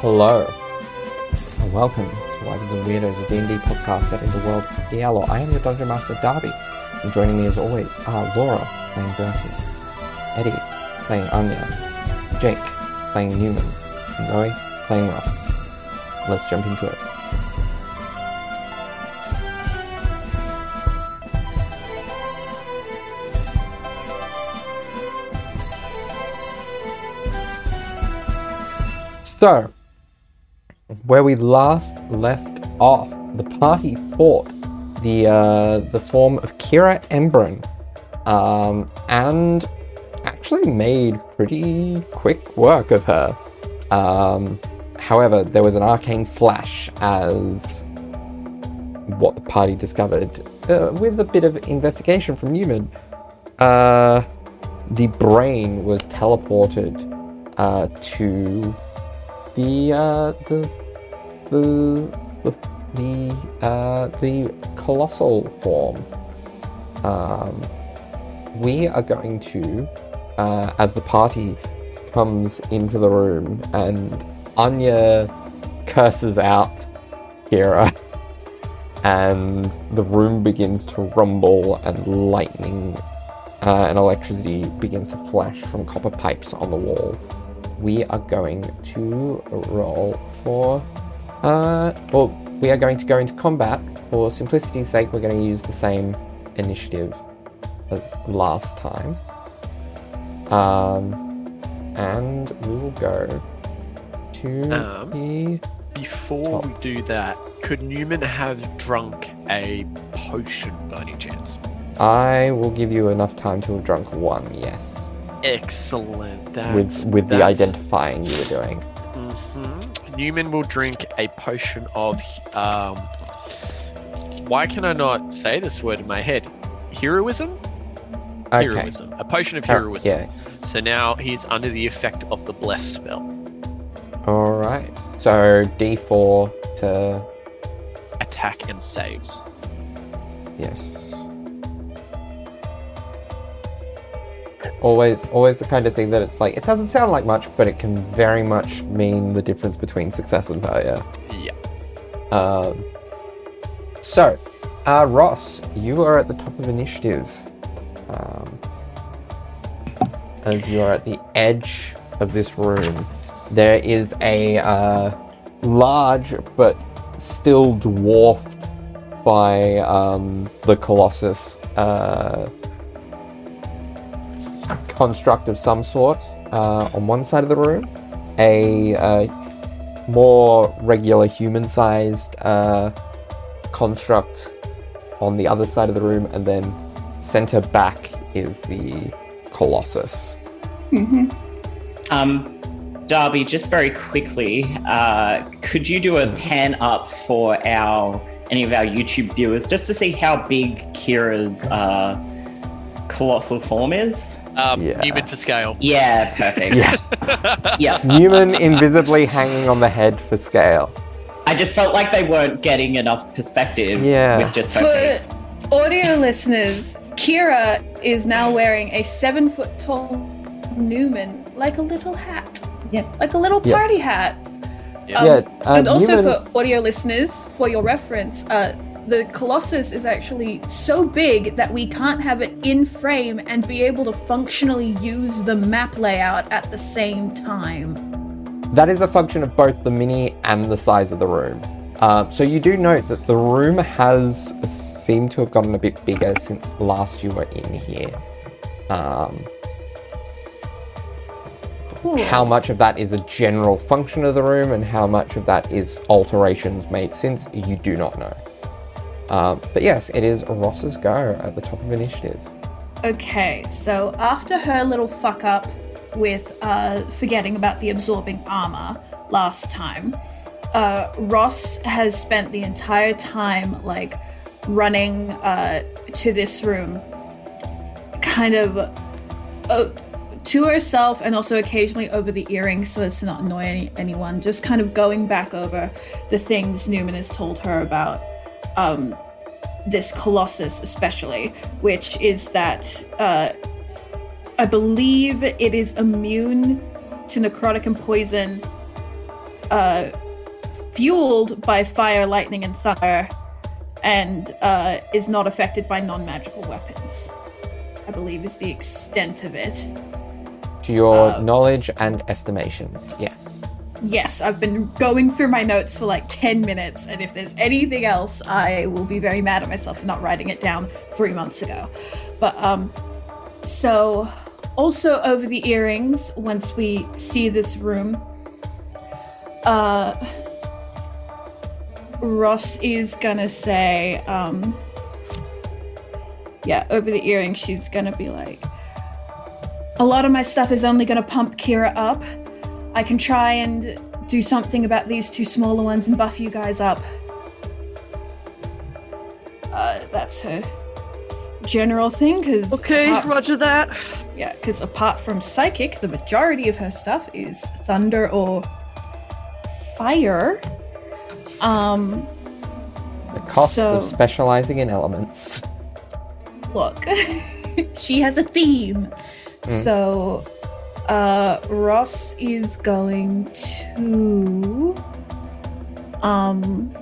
Hello, and welcome to Writers and Weirdos, a D&D podcast set in the world of Diallo. I am your Dungeon Master, Darby, and joining me as always are Laura, playing Bertie, Eddie, playing Anya, Jake, playing Newman, and Zoe, playing Ross. Let's jump into it. So, where we last left off, the party fought the uh, the form of Kira Embron, um, and actually made pretty quick work of her. Um, however, there was an arcane flash as what the party discovered, uh, with a bit of investigation from Newman. Uh, the brain was teleported uh, to the uh, the the the the, uh, the colossal form. Um, we are going to, uh, as the party comes into the room, and Anya curses out Kira, and the room begins to rumble, and lightning uh, and electricity begins to flash from copper pipes on the wall. We are going to roll for uh, well, we are going to go into combat. For simplicity's sake, we're going to use the same initiative as last time. Um, and we will go to Um, the. Before we do that, could Newman have drunk a potion by any chance? I will give you enough time to have drunk one, yes. Excellent. That's, With with the identifying you were doing. Newman will drink a potion of. Um, why can I not say this word in my head? Heroism? Okay. Heroism. A potion of heroism. yeah. So now he's under the effect of the bless spell. All right. So D4 to Attack and saves. Yes. Always, always the kind of thing that it's like it doesn't sound like much, but it can very much mean the difference between success and failure. Yeah. Um, so, uh, Ross, you are at the top of initiative. Um, as you are at the edge of this room, there is a uh, large but still dwarfed by um, the Colossus uh, construct of some sort uh, on one side of the room, a uh, more regular human sized uh, construct on the other side of the room, and then center back is the Colossus. Um, Darby, just very quickly, uh, could you do a pan up for our any of our YouTube viewers just to see how big Kira's uh, colossal form is? Um, Yeah. Newman for scale. Yeah, perfect. Yeah. yeah. Newman invisibly hanging on the head for scale. I just felt like they weren't getting enough perspective Yeah. with just her feet. For audio listeners, Kira is now wearing a seven foot tall Newman, like a little hat. Yeah. Like a little Yes. party hat. Yeah. Um, yeah, uh, and also Newman- for audio listeners, for your reference, uh, the Colossus is actually so big that we can't have it in frame and be able to functionally use the map layout at the same time. That is a function of both the mini and the size of the room. Uh, so you do note that the room has seemed to have gotten a bit bigger since last you were in here. Um, Cool. how much of that is a general function of the room and how much of that is alterations made since, you do not know. Um, but yes, it is Ross's go at the top of initiative. Okay, so after her little fuck up with uh, forgetting about the absorbing armor last time, uh, Ross has spent the entire time like running uh, to this room, kind of uh, to herself and also occasionally over the earrings so as to not annoy any- anyone, just kind of going back over the things Newman has told her about um, this Colossus, especially, which is that uh, I believe it is immune to necrotic and poison uh, fueled by fire, lightning, and thunder, and uh, is not affected by non magical weapons. I believe is the extent of it. To your Uh, knowledge and estimations, yes. Yes, I've been going through my notes for like 10 minutes, and if there's anything else, I will be very mad at myself for not writing it down three months ago. But, um, so also over the earrings, once we see this room, uh, Ross is gonna say, um, yeah, over the earrings, she's gonna be like, a lot of my stuff is only gonna pump Kira up. I can try and do something about these two smaller ones and buff you guys up. Uh, that's her general thing, because Okay, roger that. yeah, because apart from psychic, the majority of her stuff is thunder or fire. Um, The cost So- of specializing in elements. look, she has a theme. So, uh, Ross is going to, um,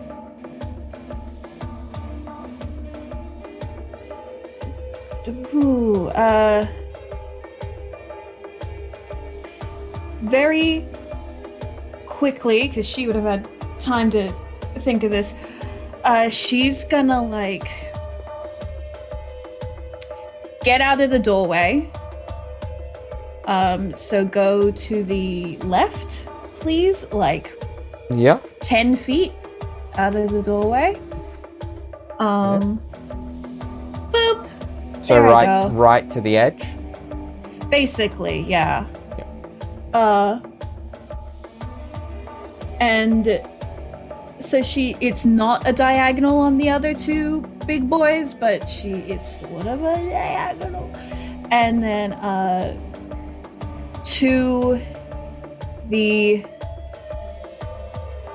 ooh, uh, very quickly, because she would have had time to think of this. Uh, she's gonna like get out of the doorway. Um, so go to the left, please, like Yeah. 10 feet out of the doorway. Um, boop. So There right right to the edge. Basically, yeah. Uh, and so she, it's not a diagonal on the other two big boys, but she, it's sort of a diagonal. And then, uh, to the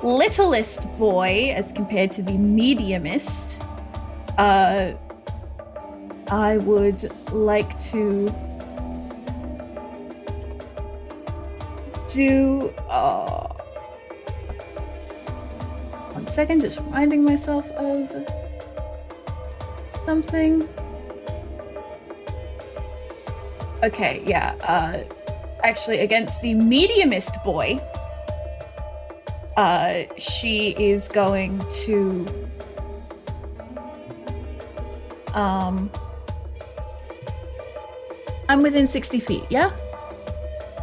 littlest boy as compared to the mediumist, uh, I would like to do. Uh, one second, just reminding myself of something. Okay, yeah. Uh, actually, against the mediumist boy, uh, she is going to. Um, I'm within 60 feet, yeah?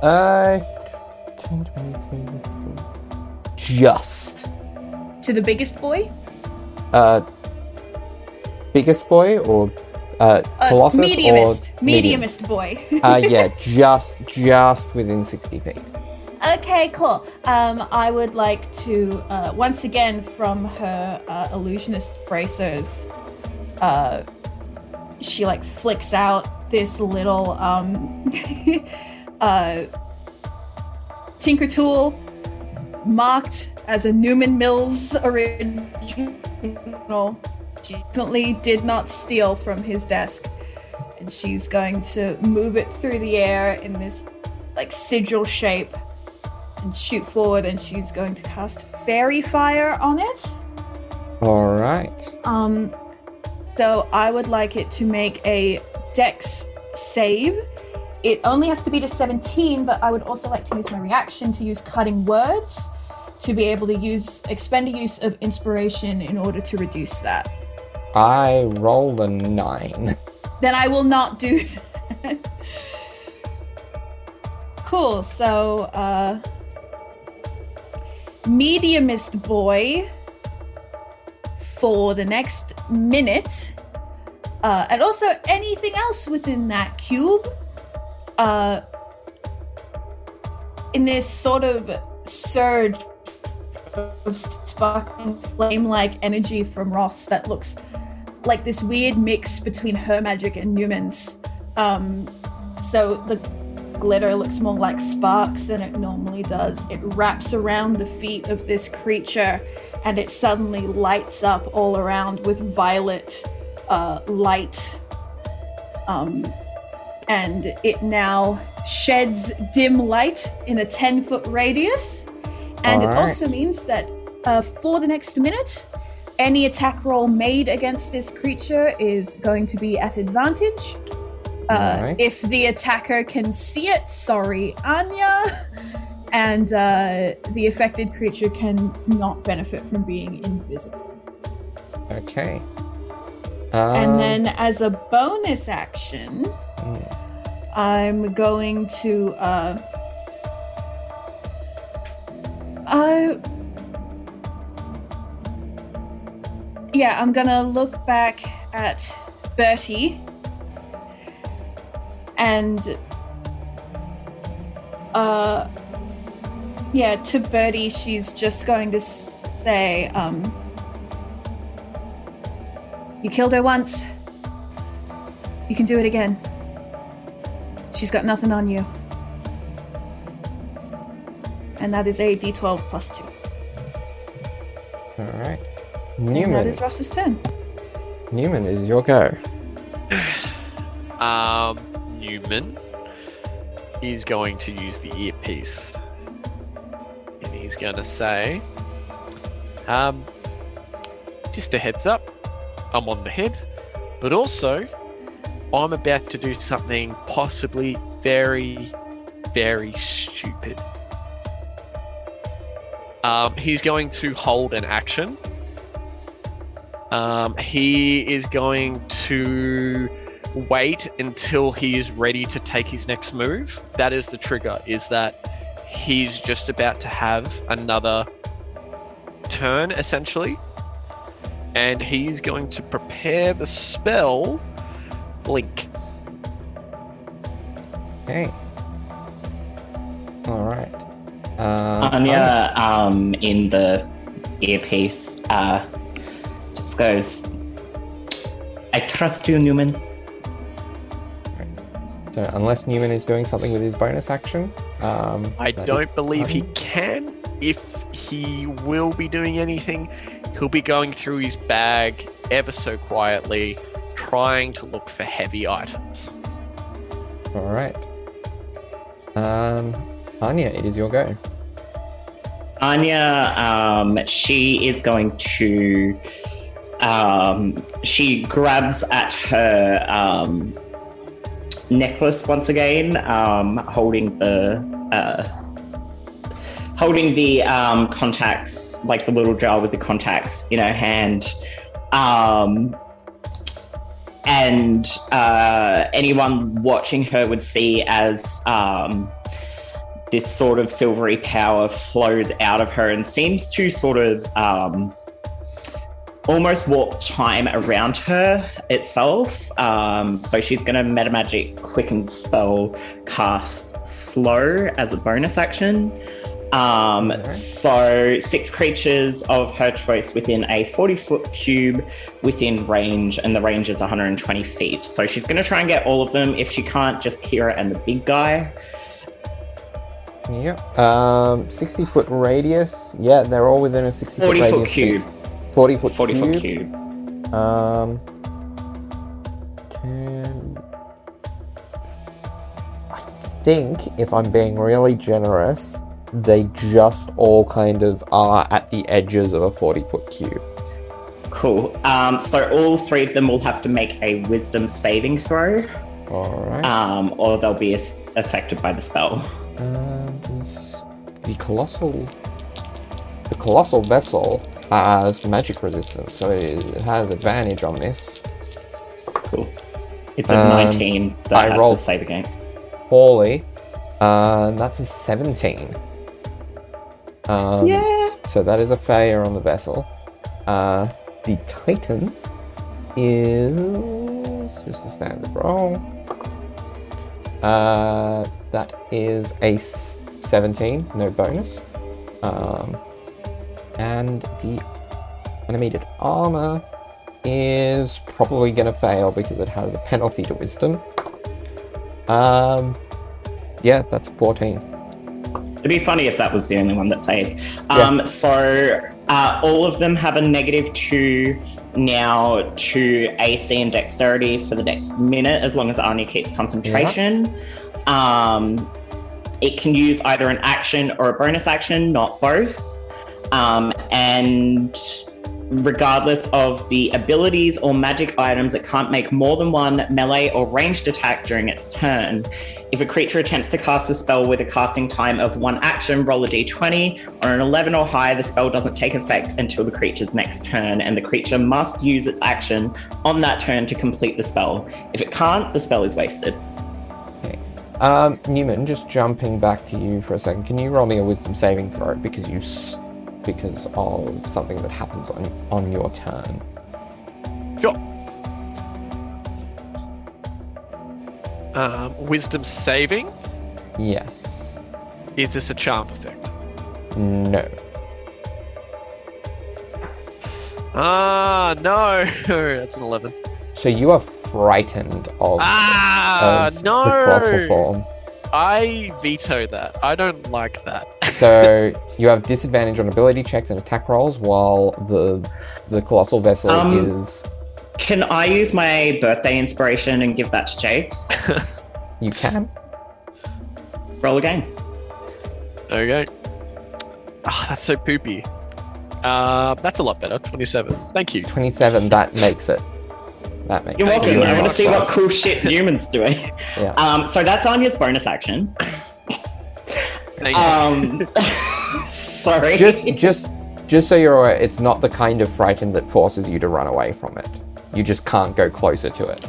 Uh 10, 20, 30, 40. just. To the biggest boy? Uh biggest boy or uh Uh, Colossus mediumist. or medium? mediumist boy. uh yeah, just just within 60 feet. okay, cool. Um, I would like to, uh, once again, from her uh, illusionist bracers, uh, she like flicks out this little um, uh, Tinker Tool marked as a Newman Mills original. She definitely did not steal from his desk. And she's going to move it through the air in this like sigil shape and shoot forward and she's going to cast faerie fire on it. All right. Um so I would like it to make a dex save. It only has to be to 17, but I would also like to use my reaction to use cutting words to be able to use expend a use of inspiration in order to reduce that. I rolled a 9. Then I will not do that. cool. So, uh, mediumist boy for the next minute, uh, and also anything else within that cube, uh, in this sort of surge of sparkling flame-like energy from Ross that looks like this weird mix between her magic and Newman's. Um, so the glitter looks more like sparks than it normally does. It wraps around the feet of this creature and it suddenly lights up all around with violet uh, light. Um, and it now sheds dim light in a 10 foot radius And it also means that uh, for the next minute, any attack roll made against this creature is going to be at advantage. Uh, Alright. If the attacker can see it, sorry, Anya. And uh, the affected creature can not benefit from being invisible. Okay. And Um, then, as a bonus action, mm, I'm going to. Uh, Yeah, I'm gonna look back at Bertie and. Uh. Yeah, to Bertie, she's just going to say, um. You killed her once. You can do it again. She's got nothing on you. And that is a d12 plus 2. All right. And that Newman. is Ross's turn. Newman is your go. Um, Newman is going to use the earpiece. And he's going to say, um, just a heads up, I'm on the head, but also I'm about to do something possibly very, very stupid. Um, he's going to hold an action. Um, he is going to wait until he is ready to take his next move. That is the trigger, is that he's just about to have another turn, essentially. And he's going to prepare the spell Blink. Okay. All right. Uh, Anya, um, in the earpiece, uh, just goes, I trust you, Newman. So unless Newman is doing something with his bonus action, um, I don't believe he can. If he will be doing anything, he'll be going through his bag ever so quietly, trying to look for heavy items. All right. Um, Anya, it is your go. Anya, um, she is going to. Um, she grabs at her um, necklace once again, um, holding the uh, holding the um, contacts, like the little jar with the contacts, in her hand. Um, and uh, anyone watching her would see as um, this sort of silvery power flows out of her and seems to sort of um, almost warp time around her itself. Um, so she's going to metamagic quicken spell cast slow as a bonus action. Um, Okay. So six creatures of her choice within a 40 foot cube within range, and the range is 120 feet. So she's going to try and get all of them. If she can't, just Kira and the big guy. Yep. Um, 60 foot radius. Yeah, they're all within a 60 40 foot cube. 40 foot 40 cube. foot cube. Um, can... I think, if I'm being really generous, they just all kind of are at the edges of a 40 foot cube. Cool. Um, so all three of them will have to make a wisdom saving throw, Alright. um, or they'll be as- affected by the spell. Um, does the colossal, the colossal vessel has magic resistance, so it has advantage on this. Cool. It's a Um, 19 that I has rolled- to save against. Poorly. Uh, that's a 17. Um, yeah. So that is a failure on the vessel. Uh, the Titan is just a standard roll. Uh, that is a 17, no bonus. Um, and the animated armor is probably going to fail because it has a penalty to wisdom. Um, yeah, that's 14. It'd be funny if that was the only one that saved. Um, So uh, all of them have a negative two now to AC and dexterity for the next minute, as long as Arnie keeps concentration. Um, it can use either an action or a bonus action, not both. Um, and regardless of the abilities or magic items, it can't make more than one melee or ranged attack during its turn. If a creature attempts to cast a spell with a casting time of one action, roll a d20. On an 11 or higher, the spell doesn't take effect until the creature's next turn, and the creature must use its action on that turn to complete the spell. If it can't, the spell is wasted. Um, Newman, just jumping back to you for a second. Can you roll me a wisdom saving throw because you s- because of something that happens on on your turn? Sure. Um, wisdom saving. Yes. Is this a charm effect? No. Ah, no. That's an 11. So you are frightened of, Ah, of no. the colossal form. I veto that. I don't like that. So you have disadvantage on ability checks and attack rolls, while the the colossal vessel Um, is Can I use my birthday inspiration and give that to Jake? you can. Roll again. okay. Ah, that's so poopy. Uh, that's a lot better. 27. Thank you. Twenty seven. That makes it. That makes You're it. Thank welcome. you I want to see what cool shit Newman's doing. Yeah. Um, so that's Anya's bonus action. Um, sorry. just just just so you're aware, it's not the kind of frightened that forces you to run away from it. You just can't go closer to it.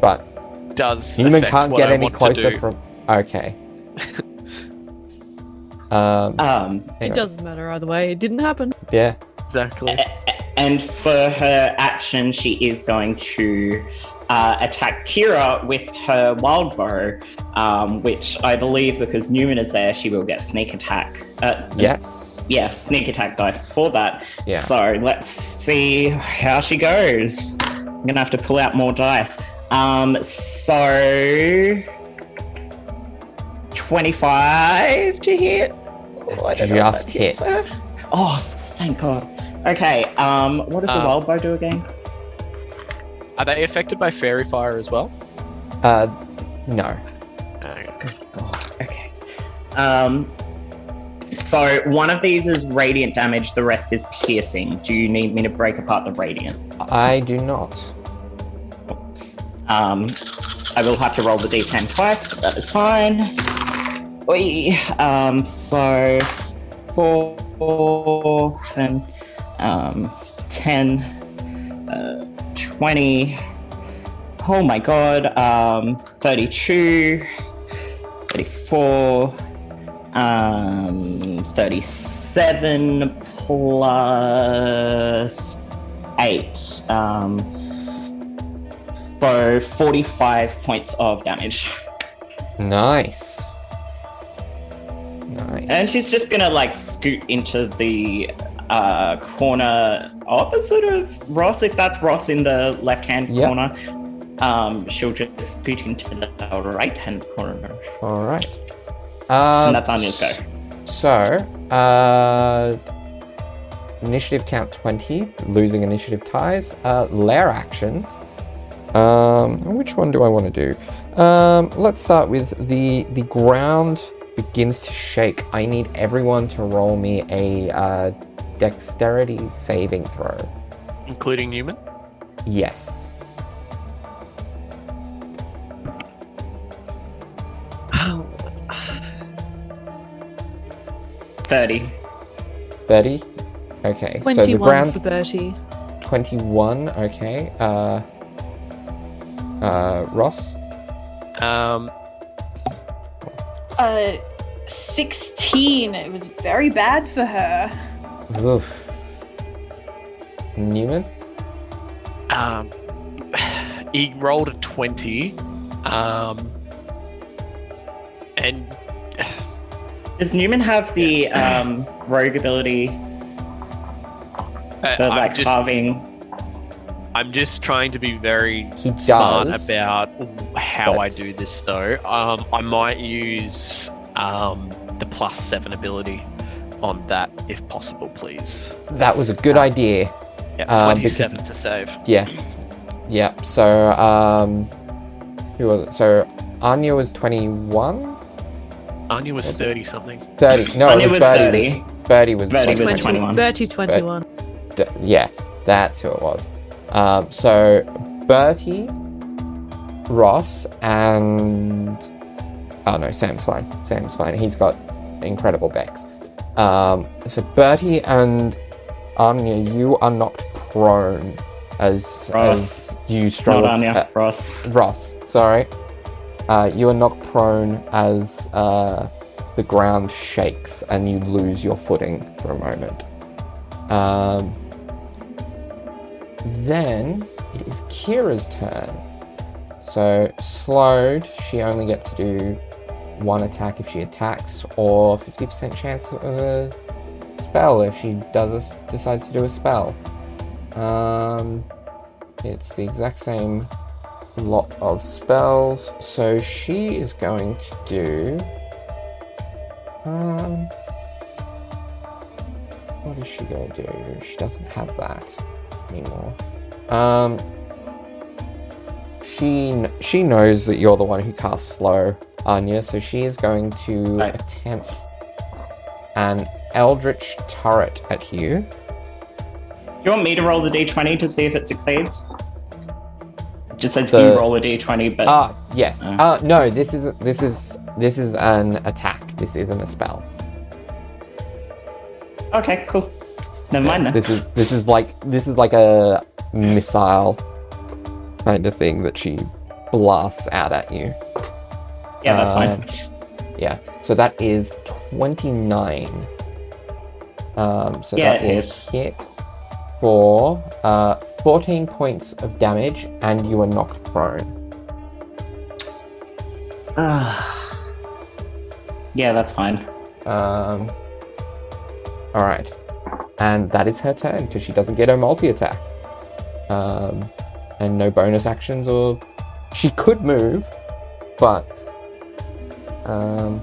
But Does human affect can't get I any closer from. Okay. um. um, It doesn't matter either way. It didn't happen. Yeah. Exactly. And for her action, she is going to uh, attack Kira with her wild bow, um, which I believe because Newman is there, she will get sneak attack. Uh, Yes. yeah, sneak attack dice for that. Yeah. So let's see how she goes. I'm gonna have to pull out more dice. Um, so 25 to hit. Oh, I don't Just hits. Oh, thank God. Okay. Um, what does the Um, wild bow do again? Are they affected by faerie fire as well? Uh. No. Okay. Good God. Okay. Um, so one of these is radiant damage. The rest is piercing. Do you need me to break apart the radiant? I do not. Um, I will have to roll the d10 twice, but that is fine. Oi. Um, so four and um, 10, uh, 20. Oh my god. Um, 32, 34, um, 37 plus 8. Um, so 45 points of damage. Nice. Nice. And she's just gonna like scoot into the uh, corner opposite of Ross, if that's Ross in the left hand Yep. corner. Um, she'll just scoot into the right hand corner. All right. Um, and that's Anya's go. So, uh, initiative count 20, losing initiative ties, uh, lair actions. Um, which one do I want to do? Um, let's start with the the ground begins to shake. I need everyone to roll me a uh, dexterity saving throw. Including Newman? Yes. Thirty. 30. Okay. so the 21 for Bertie. 21. Okay. Uh, uh, Ross. Um, Uh, 16. It was very bad for her. Oof. Newman. um, he rolled a 20. Um, and Does Newman have the um, rogue ability uh, like I'm, just, carving? I'm just trying to be very He smart does. about how but- I do this, though. Um, I might use um, the plus seven ability on that if possible, please. That was a good idea. Yeah, Um, because- 27 to save. Yeah. Yeah. So, um, who was it? So, Anya was 21. Anya was 30 something. 30. No, Anya it was, was Bertie. 30. Was, Bertie was, Bertie was 21. Bertie 21. D- yeah, that's who it was. Um, so Bertie, Ross, and oh no, Sam's fine. Sam's fine. He's got incredible dex. Um, so Bertie and Anya, you are knocked prone as Ross. as you struggle. Not Anya, uh, Ross. Ross, sorry. Uh, you are knocked prone as uh, the ground shakes and you lose your footing for a moment. Um, then it is Kira's turn. So slowed, she only gets to do one attack if she attacks, or 50% chance of a spell if she does a decides to do a spell. Um, it's the exact same lot of spells, so she is going to do. Um, what is she going to do? She doesn't have that anymore. Um, she she knows that you're the one who casts slow, Anya, so she is going to Right. attempt an eldritch turret at you. Do you want me to roll the d20 to see if it succeeds? It just says The- you roll a d20, but Ah, yes. Uh. Uh, no, this is this is this is an attack. This isn't a spell. okay, cool. Never mind then. This is this is like this is like a missile kind of thing that she blasts out at you. Yeah, that's um, fine. Yeah. So that is twenty nine. Um, so Yeah, that will hits. hit for uh, fourteen points of damage, and you are knocked prone. yeah, that's fine. Um, all right, and that is her turn because she doesn't get her multi attack, um, and no bonus actions or she could move, but um,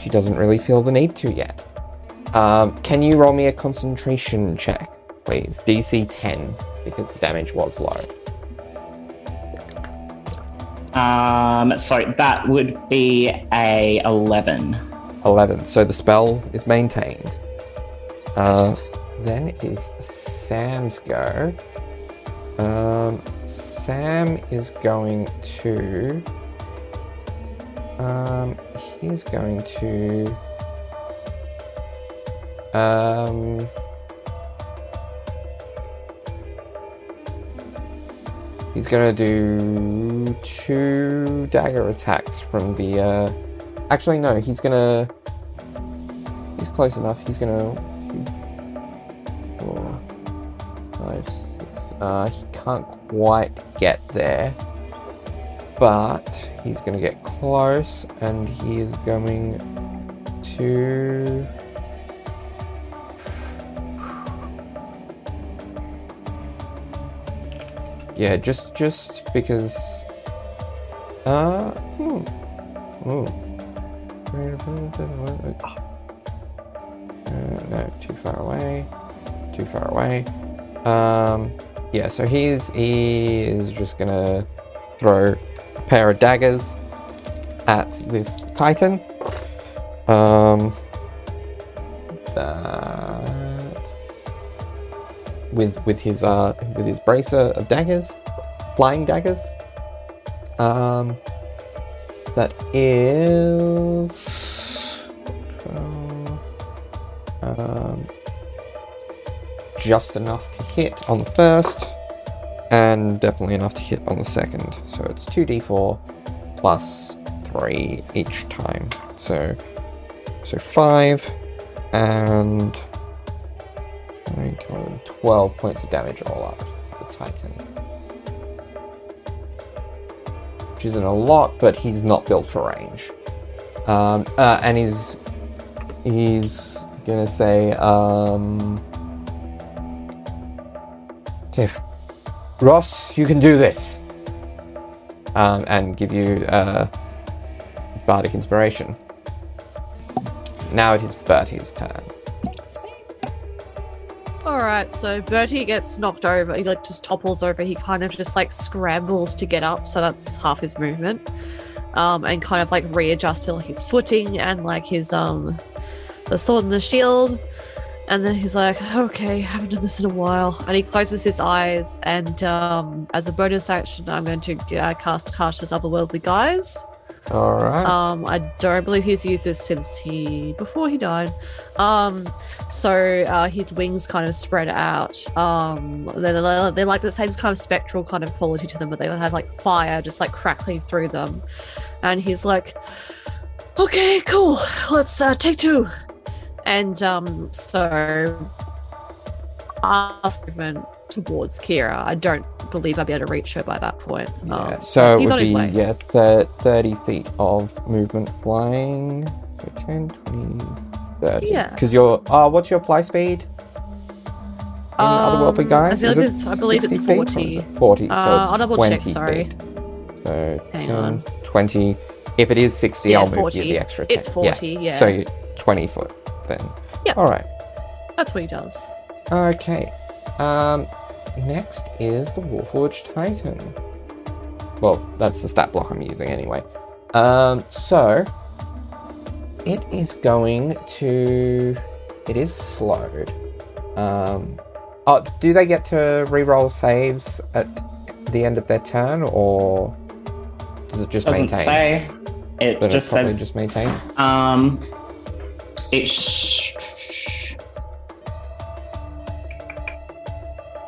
she doesn't really feel the need to yet. Um, can you roll me a concentration check, please? DC 10 because the damage was low. Um, so that would be a 11. 11. So the spell is maintained. Uh, then it is Sam's go. Um, Sam is going to. Um, he's going to. Um. He's gonna do two dagger attacks from the. Uh, actually, no. He's gonna. He's close enough. He's gonna. two, Four, five, six. Uh, he can't quite get there, but he's gonna get close, and he is going to. Yeah, just just because. Uh, hmm. Hmm. Uh, no, too far away. Too far away. Um, yeah, so he's he is just gonna throw pair of daggers at this titan. Um, that with with his uh with his bracer of daggers, flying daggers. Um, that is um, just enough to hit on the first, and definitely enough to hit on the second. So it's two d4 plus three each time. So so five and 12 points of damage all up the Titan. Which isn't a lot, but he's not built for range. Um, uh, and he's he's gonna say, um, Ross, you can do this, um, and give you uh, bardic inspiration. Now it is Bertie's turn. Alright, so Bertie gets knocked over. He like just topples over. He kind of just like scrambles to get up, so that's half his movement. um, and kind of like readjust to like, his footing and like his um the sword and the shield. And then he's like, okay, haven't done this in a while. And he closes his eyes. And um, as a bonus action, I'm going to uh, cast Cast as Otherworldly Guise. All right. Um, I don't believe he's used this since he before he died. Um, so uh, his wings kind of spread out. Um, they're, they're, they're like the same kind of spectral kind of quality to them, but they have like fire just like crackling through them. And he's like, "Okay, cool. Let's uh, take two. And um, so after movement towards Kira, I don't believe I'll be able to reach her by that point. yeah. Um, So it he's would on his be way. yeah, thir- 30 feet of movement flying. So 10, 20, 30. Yeah. Because you're. Uh, what's your fly speed? In Otherworldly Um, Guise? I it it's- I believe it's 60 feet or 40. it 40. So Uh, it's I'll double 20 check, sorry. feet. So Hang 10, on. 20. If it is 60, Yeah, I'll move you the extra 10. It's 40, yeah. So 20 foot then. Yeah. All right. That's what he does. Okay. Um, next is the Warforged Titan. Well, that's the stat block I'm using anyway. Um, so it is going to. It is slowed. Um, oh, do they get to re-roll saves at the end of their turn, or does it just Doesn't maintain? say. It Then just it says. just maintains. Um, it. Sh-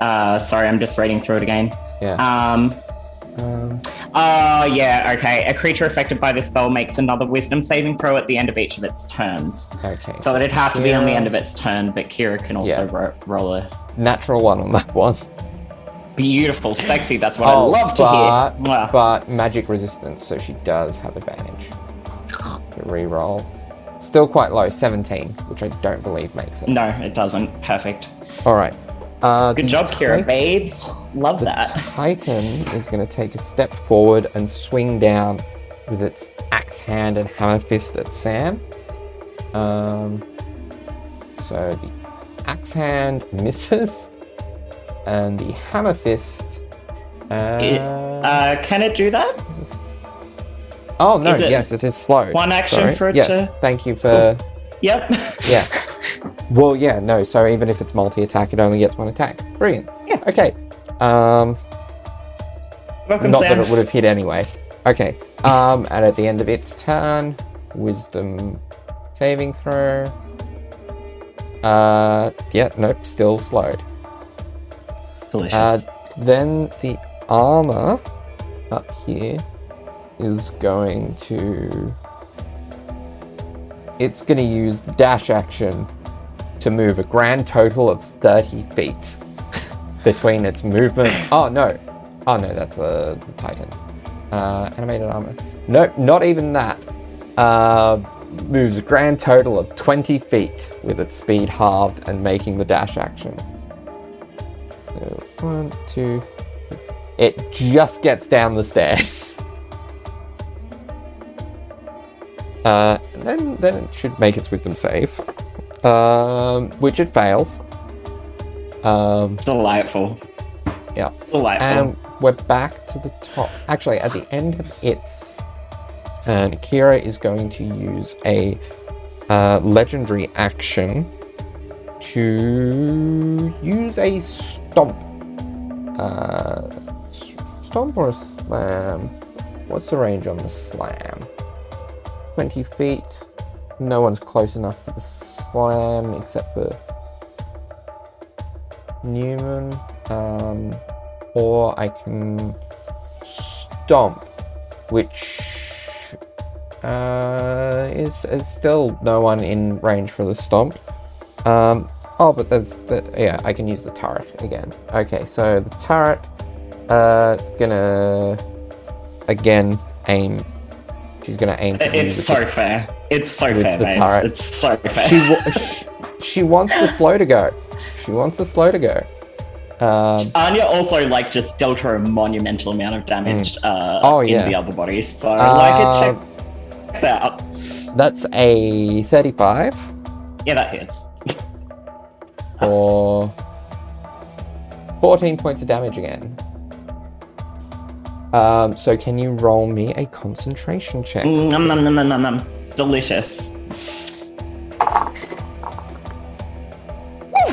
uh, sorry, I'm just reading through it again. Yeah. Um. Um, Oh yeah. Okay. A creature affected by this spell makes another Wisdom saving throw at the end of each of its turns. okay. So it'd have to be on the end of its turn, but Kira can also Yeah. ro- roll a natural one on that one. beautiful, sexy. That's what Oh, I love to but, hear. But magic resistance, so she does have advantage. Reroll. Still quite low, 17, which I don't believe makes it. No, it doesn't. Perfect. Alright. Uh, Good job, Kira, babes. Love that. Titan is going to take a step forward and swing down with its axe hand and hammer fist at Sam. Um, so the axe hand misses, and the hammer fist. Uh, It- Uh, can it do that? Is this- Oh no! Is it yes, it is slow. one action Sorry. for it yes, to- Thank you for. Yep. Yeah. Well, yeah, no. So even if it's multi-attack, it only gets one attack. Brilliant. Yeah. Okay. Um, Welcome, not Sam. that it would have hit anyway. Okay. Um, and at the end of its turn, Wisdom saving throw. Uh, yeah, nope, still slowed. Delicious. Uh, then the armor up here is going to. It's going to use dash action to move a grand total of 30 feet between its movement. Oh, no. Oh, no, that's a Titan. Uh, animated armor. Nope, not even that. Uh, moves a grand total of 20 feet with its speed halved and making the dash action. So, one, two. three. It just gets down the stairs. Uh, and then, then it should make its wisdom save, um, which it fails. Um, Delightful. yeah. Delightful. And we're back to the top. Actually, at the end of its and Kira is going to use a uh, legendary action to use a stomp. Uh, stomp or a slam? What's the range on the slam? 20 feet. No one's close enough for the slam except for Newman. Um, or I can stomp, which uh, is, is still no one in range for the stomp. Um, oh, but there's the yeah, I can use the turret again. Okay, so the turret, uh, it's gonna again aim. She's gonna aim. For it. it's so with fair. It's so fair, the turret. It's so fair. she, wa- she she wants the slow to go. She wants the slow to go. Um, Anya also like just dealt her a monumental amount of damage uh, Oh, yeah. in the other bodies, so like it Uh, checks out. that's a 35 Yeah, that hits. for 14 points of damage again. Um, so can you roll me a concentration check? Mm, Nom, nom, nom, nom, nom, nom. Delicious.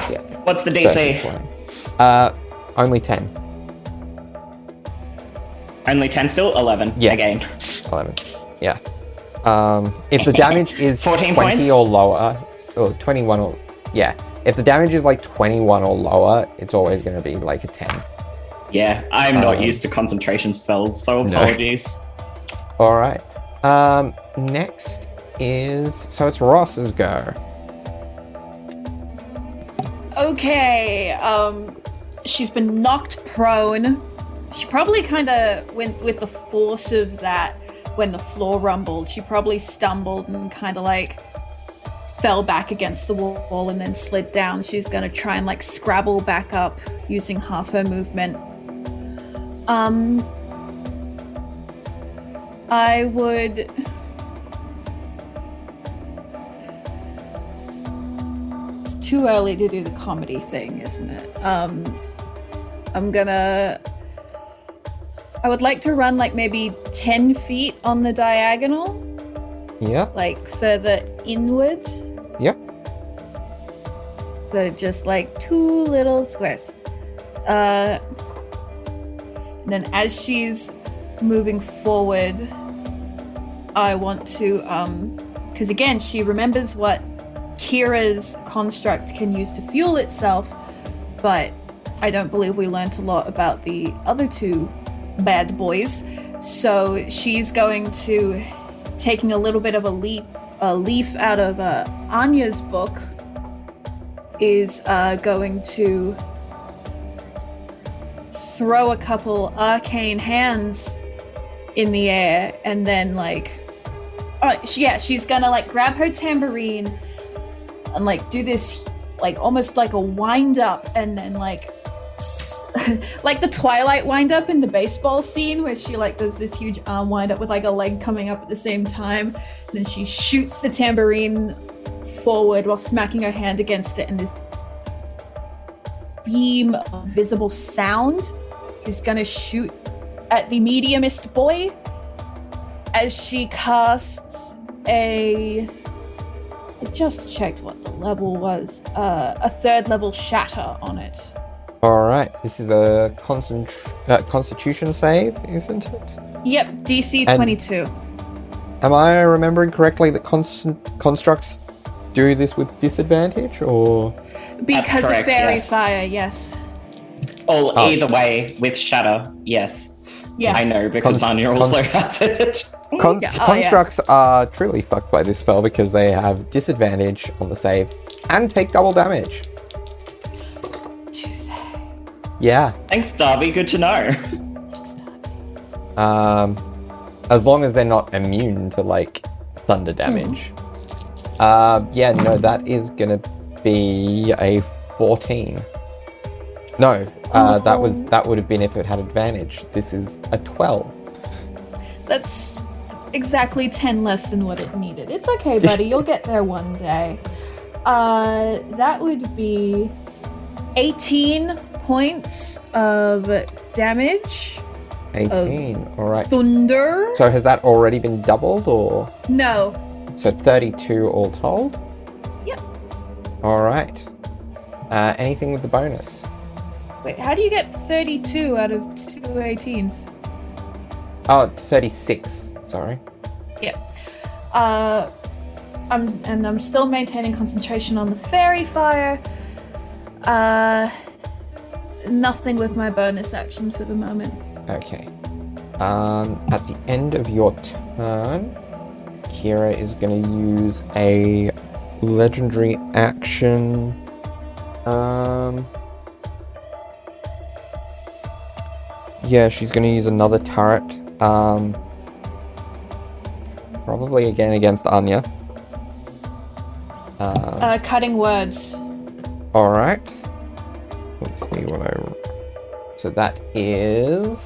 Yeah. What's the 13, DC? 14. Uh, only 10. Only 10 still? 11 Yeah. again. 11. Yeah. Um, if the damage is 14 20 points? or lower, or 21 or. Yeah. If the damage is like 21 or lower, it's always going to be like a 10. Yeah, I'm not Um, used to concentration spells, so no. apologies. Alright. Um, next is. So it's Ross's go. Okay, um, she's been knocked prone. She probably kind of went with the force of that when the floor rumbled. She probably stumbled and kind of like fell back against the wall and then slid down. She's gonna try and like scrabble back up using half her movement. Um, I would. It's too early to do the comedy thing, isn't it? Um, I'm gonna. I would like to run like maybe 10 feet on the diagonal, Yeah. like further inward. Yep. So just like two little squares. Uh, and then as she's moving forward, I want to, um, because again, she remembers what Kira's construct can use to fuel itself, but I don't believe we learnt a lot about the other two bad boys. So she's going to taking a little bit of a leap, a leaf out of uh, Anya's book, is uh, going to throw a couple arcane hands in the air and then like oh yeah she's gonna like grab her tambourine and like do this like almost like a wind up and then like like the twilight wind up in the baseball scene where she like does this huge arm wind up with like a leg coming up at the same time. And then she shoots the tambourine forward while smacking her hand against it and this beam of visible sound is gonna shoot at the mediumist boy as she casts a I just checked what the level was. Uh, a third level shatter on it. Alright. This is a concent- uh, constitution save, isn't it? Yep, DC And- 22. Am I remembering correctly that const- constructs do this with disadvantage, or Because of faerie yes. fire, yes. Oh, Oh. either way, with Shatter, yes. Yeah. I know because Con- Anya con- also has it. Con- Yeah, oh, yeah. constructs are truly fucked by this spell because they have disadvantage on the save and take double damage. Do they? Yeah. Thanks, Darby. Good to know. Um, as long as they're not immune to like thunder damage. Uh, yeah, no, that is gonna be a fourteen. No, uh, that was that would have been if it had advantage. This is a twelve. That's exactly 10 less than what it needed. It's okay, buddy. You'll get there one day. Uh, that would be 18 points of damage. Eighteen. All right. Thunder. So has that already been doubled, or No. so thirty-two all told? Yep. All right. Uh, anything with the bonus? Wait, how do you get 32 out of two 18s? Oh, 36. Sorry. Yeah. Uh, I'm and I'm still maintaining concentration on the faerie fire. Uh, nothing with my bonus action for the moment. Okay. Um, at the end of your turn, Kira is going to use a legendary action. Um. Yeah, she's going to use another turret. Um. Probably again against Anya. Um, Uh, cutting words. all right. Let's see what I. So that is.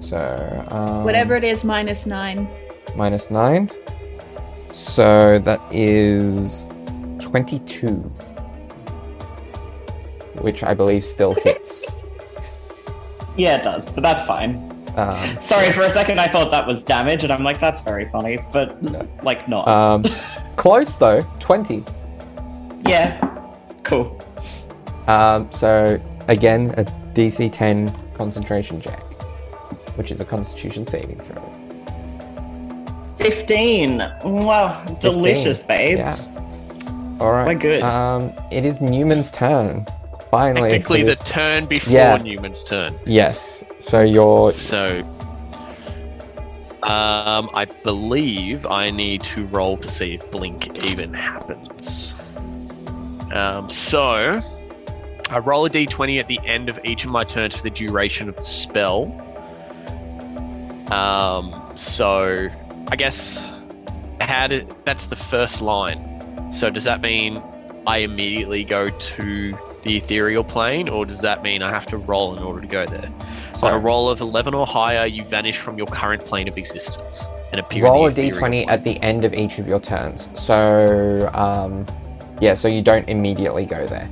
So. Um, Whatever it is, minus nine. Minus nine. So that is twenty-two, which I believe still hits. Yeah, it does, but that's fine. Um, Sorry, for a second I thought that was damage, and I'm like, that's very funny, but No. like not. um, close though, 20. yeah, cool. Um, so again, a DC 10 concentration check, which is a Constitution saving throw. 15. Wow, delicious, 15, babes. All right. We're good. Um, it is Newman's turn. Finally. Technically, the turn before Yeah. Newman's turn. yes. So you're So, um, I believe I need to roll to see if blink even happens. Um, so I roll a d20 at the end of each of my turns for the duration of the spell. Um, so I guess how did that's the first line. So does that mean I immediately go to the ethereal plane, or does that mean I have to roll in order to go there? so On a roll of 11 or higher, you vanish from your current plane of existence and appear roll a in the ethereal d20 plane. at the end of each of your turns. So um, yeah. So you don't immediately go there,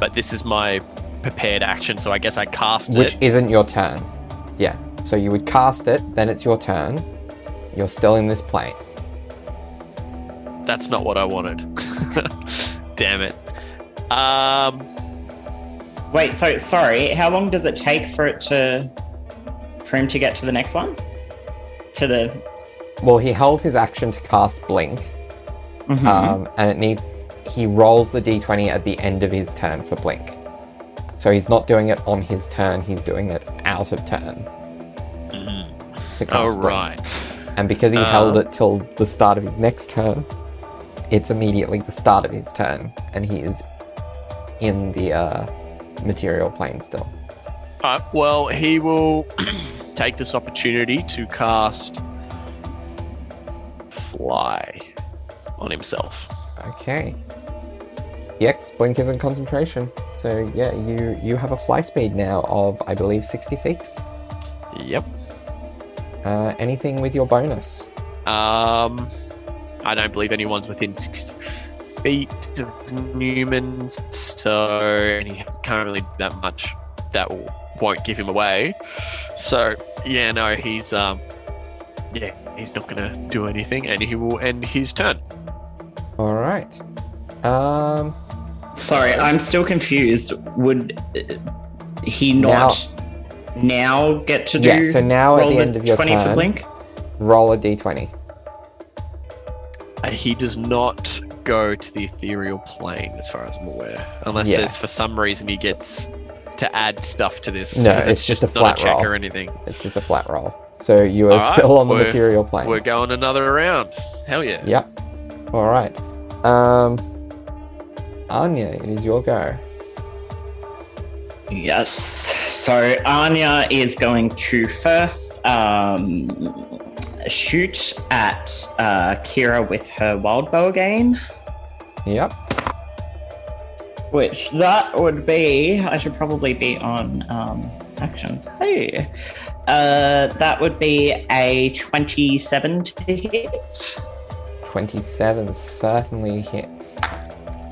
But this is my prepared action, so I guess I cast it which it. isn't your turn. Yeah. So you would cast it, then it's your turn. You're still in this plane. That's not what I wanted. Damn it. Um, Wait, so sorry, how long does it take for it to for him to get to the next one? To the Well, he held his action to cast blink, Mhm. um, and it need he rolls the d20 at the end of his turn for blink. So he's not doing it on his turn; he's doing it out of turn to cast all blink. right. And because he held Um, it till the start of his next turn, it's immediately the start of his turn, and he is in the uh, material plane still. Uh, well, he will take this opportunity to cast fly on himself. Okay. Yes, blink is in concentration. So yeah, you you have a fly speed now of I believe sixty feet. Yep. Uh, anything with your bonus? Um, I don't believe anyone's within 60 feet of Newman's, so and he can't really do that much. That will, won't give him away. So yeah, no, he's um, yeah, he's not gonna do anything, and he will end his turn. All right. Um, Sorry, I'm still confused. Would uh, he not now, get to do yeah. So now at the end of your 20 for turn, blink? roll a d20. Uh, he does not go to the ethereal plane, as far as I'm aware, unless Yeah. there's for some reason he gets to add stuff to this. No, because it's just a not flat check roll. or anything. It's just a flat roll. So you are All right, still on the material plane. We're going another round. Hell yeah. Yep. All right. Um, Anya, it is your go. Yes. So Anya is going to first um, shoot at uh, Kira with her wild bow again. Yep. Which that would be. I should probably be on um, actions. Hey, uh, that would be a twenty-seven to hit. 27 certainly hits.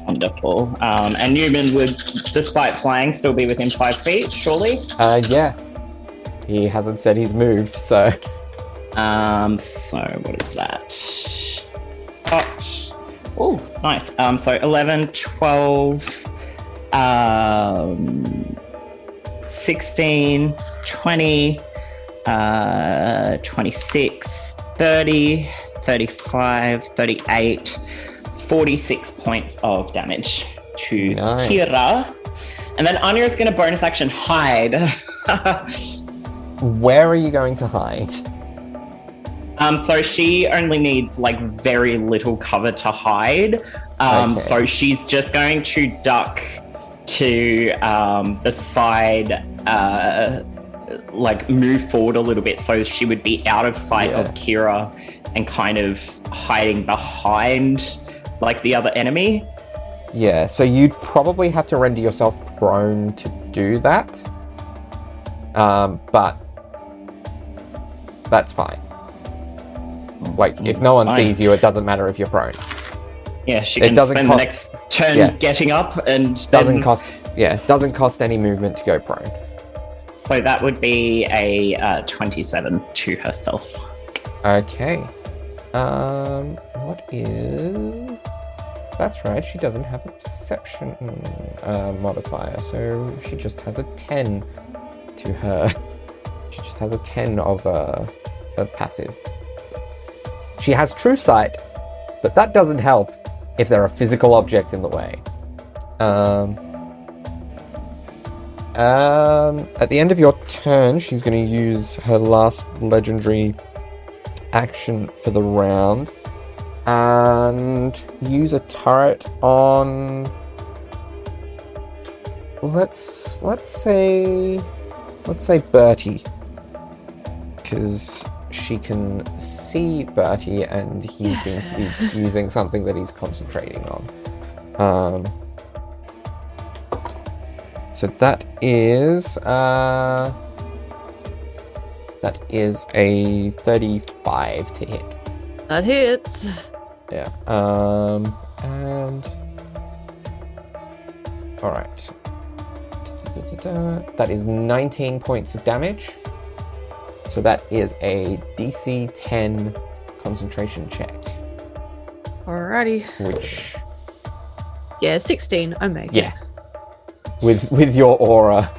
Wonderful. Um, and Newman would, despite flying, still be within five feet, surely. Uh, yeah. He hasn't said he's moved, so Um, so what is that? Oh, nice. Um, so 11, 12, um, 16, 20, uh, 26, 30, 35, 38, 46 points of damage to Nice. Kira. And then Anya is going to bonus action hide. where are you going to hide? Um, so she only needs like very little cover to hide. Um, Okay. So she's just going to duck to um, the side, uh, like move forward a little bit, so she would be out of sight Yeah. of Kira and kind of hiding behind like the other enemy. Yeah, so you'd probably have to render yourself prone to do that. Um, but that's fine. Like, if no one fine. sees you, it doesn't matter if you're prone. Yeah, she It can doesn't spend cost- the next turn yeah. getting up and Doesn't then- cost, yeah, doesn't cost any movement to go prone. So that would be a uh, 27 to herself. Okay. Um, what is? That's right. She doesn't have a perception uh, modifier, so she just has a ten to her. She just has a ten of uh, of passive. She has true sight, but that doesn't help if there are physical objects in the way. Um. Um, at the end of your turn, she's going to use her last legendary action for the round and use a turret on let's let's say let's say Bertie because she can see Bertie and he seems to be using something that he's concentrating on um so that is uh that is a 35 to hit. That hits. Yeah. Um and all right. That is 19 points of damage. So that is a DC 10 concentration check, Alrighty. which Yeah, 16. I make yeah, with with your aura,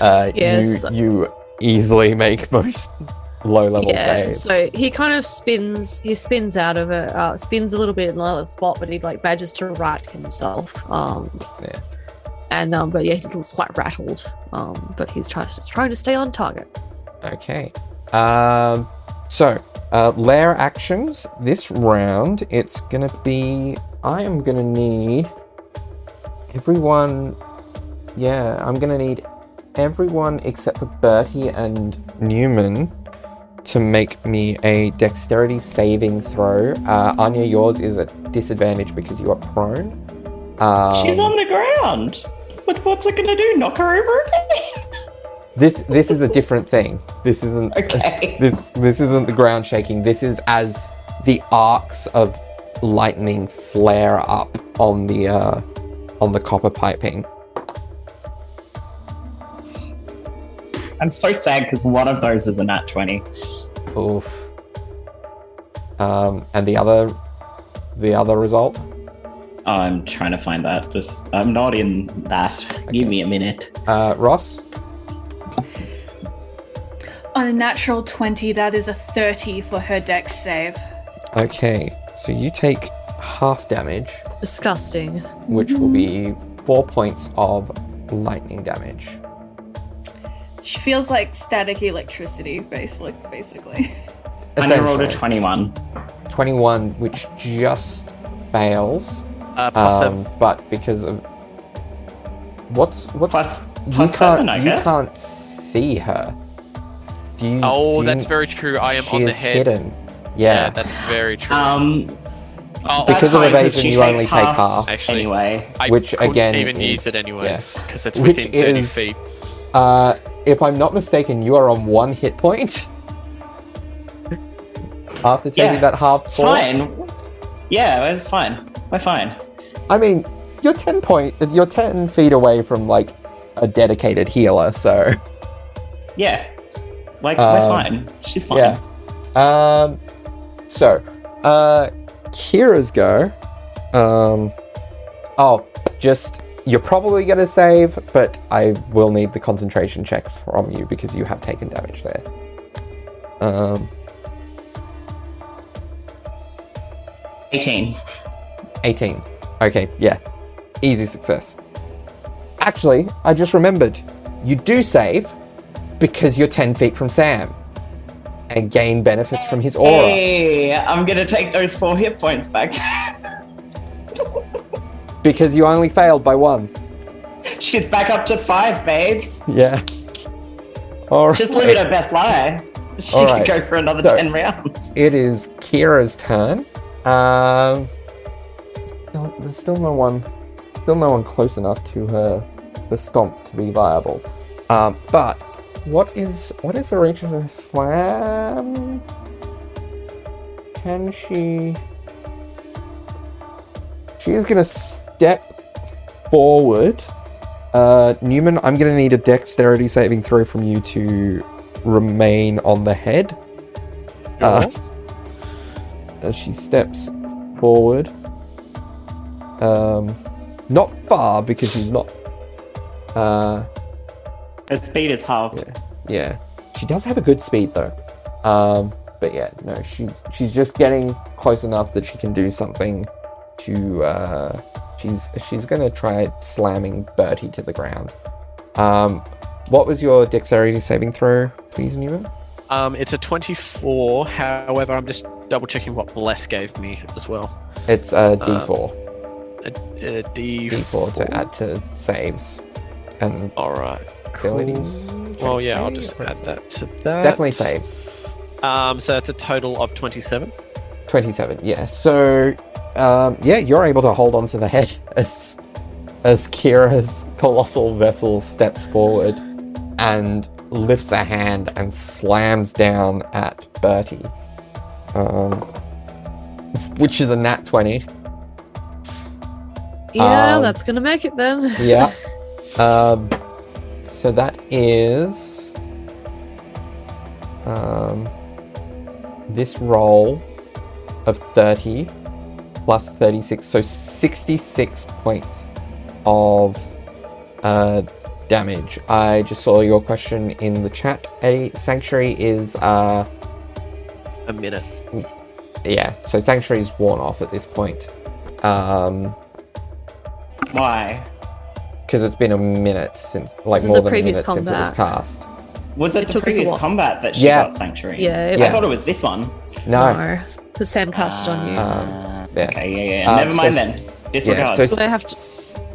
uh, Yes. you you easily make most low level Yeah, saves. so he kind of spins. He spins out of it. Uh, spins a little bit in another spot, but he like badges to right himself. Um, Yes. and um, but yeah, he looks quite rattled. Um, but he's trying trying to stay on target. Okay. Um, so, uh, lair actions this round. It's gonna be. I am gonna need everyone. Yeah, I'm gonna need everyone except for Bertie and Newman to make me a dexterity saving throw. Uh, Anya, yours is a disadvantage because you are prone. Um, She's on the ground. What, what's it gonna do? Knock her over again? This this is a different thing. This isn't Okay. this this isn't the ground shaking. This is as the arcs of lightning flare up on the uh, on the copper piping. I'm so sad because one of those is a nat 20. Oof. Um, and the other the other result. I'm trying to find that. Just I'm not in that. Give me a minute. Uh, Ross. On a natural 20, that is a 30 for her dex save. Okay, so you take half damage, Disgusting. which will be four points of lightning damage. She feels like static electricity, basically. basically. And I rolled a Essentially. 21. 21, which just fails. Uh, plus Um, but because of what's what's Plus, you can't seven, I you guess. can't see her. Do you? oh, do that's you- very true. I am she on the is head. hidden. Yeah, Yeah, that's very true. Um, oh, Because of evasion, you takes only take half. Actually, Anyway, I which couldn't again even use it anyways because it's Which within 30 is- feet. Uh, if I'm not mistaken, you are on one hit point. After taking Yeah, that half it's fall. fine. Yeah, it's fine. We're fine. I mean, you're ten point. You're ten feet away from like a dedicated healer, so Yeah. Like, Um, we're fine. She's fine. yeah. Um, so, uh, Kira's go. Um, oh, just you're probably gonna save, but I will need the concentration check from you because you have taken damage there. Um, 18. 18. Okay, yeah, easy success. Actually, I just remembered, you do save because you're 10 feet from Sam and gain benefits from his aura. Hey, I'm gonna take those four hit points back. Because you only failed by one. She's back up to five, babes. Yeah. All right. She's living her best life. She All could go for another So- 10 rounds. It is Kira's turn. Um, there's still no one, still no one close enough to her, the stomp to be viable. Um, but what is what is the reach of her slam? Can she? She is gonna step forward Uh, Newman, I'm gonna need a dexterity saving throw from you to remain on the head. Uh, as she steps forward. Um, not far because she's not. Uh, Her speed is halved. yeah, yeah. She does have a good speed though. Um, but yeah, no, she's she's just getting close enough that she can do something to. Uh, she's she's gonna try slamming Bertie to the ground. Um, what was your dexterity saving throw, please, Newman? Um, it's a 24. However, I'm just double checking what Bless gave me as well. It's a D4. A, a D4. D4 to add to saves and All right. Cool. ability. Well, yeah, I'll just add that to that. Definitely saves. Um, so it's a total of 27. 27 yeah so um, yeah you're able to hold on to the head as as kira's colossal vessel steps forward and lifts a hand and slams down at bertie um, which is a nat 20 Yeah, Um, that's gonna make it then. yeah um, so that is um, this roll of 30 plus 36 so 66 points of uh, damage i just saw your question in the chat eddie sanctuary is uh A minute. yeah so sanctuary is worn off at this point um Why? Because it's been a minute since like more the than a previous minute since it was cast Was it, It the took previous combat that she Yeah. got Sanctuary? Yeah, it- Yeah. I thought it was this one. no because Sam cast it on you. Ah, yeah. Okay, yeah, yeah. Uh, Never mind so then. s- Disregard. Yeah, so Do I have to-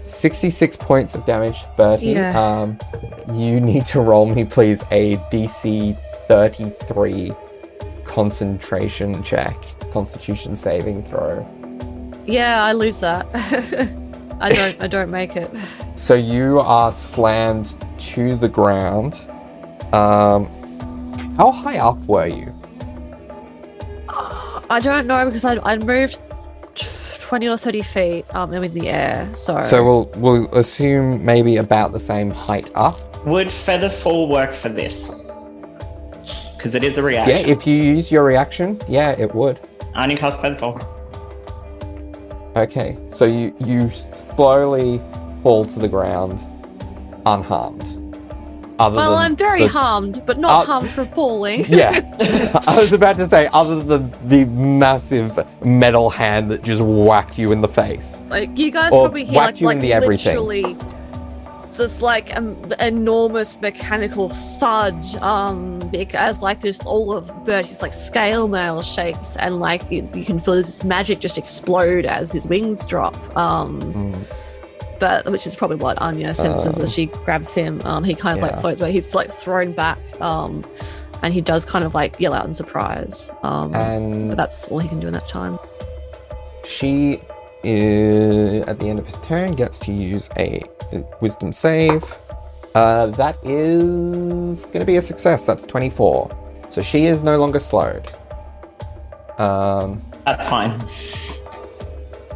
66 points of damage, Bertie. Yeah. Um, you need to roll me, please, a DC 33 concentration check, constitution saving throw. yeah, I lose that. I don't. I don't make it. So you are slammed to the ground. Um, how high up were you? I don't know because I I moved twenty or thirty feet um in the air. So So we'll we'll assume maybe about the same height up. Would Featherfall work for this? Because it is a reaction. Yeah, if you use your reaction, yeah, it would. I only cast Featherfall. Okay, so you you slowly fall to the ground, unharmed. Other well, I'm very the- harmed, but not Uh, harmed from falling. Yeah, I was about to say, other than the massive metal hand that just whacked you in the face. Like you guys probably hear like, like the everything. literally this like um, enormous mechanical thud um as like this all of Bertie's like scale mail shakes and like you can feel this magic just explode as his wings drop um Mm. But which is probably what Anya senses Oh. as she grabs him um he kind of Yeah. like floats but he's like thrown back um and he does kind of like yell out in surprise um And but that's all he can do in that time she, is, at the end of her turn, gets to use a uh, wisdom save. Uh, that is going to be a success. That's 24. So she is no longer slowed. Um, That's fine.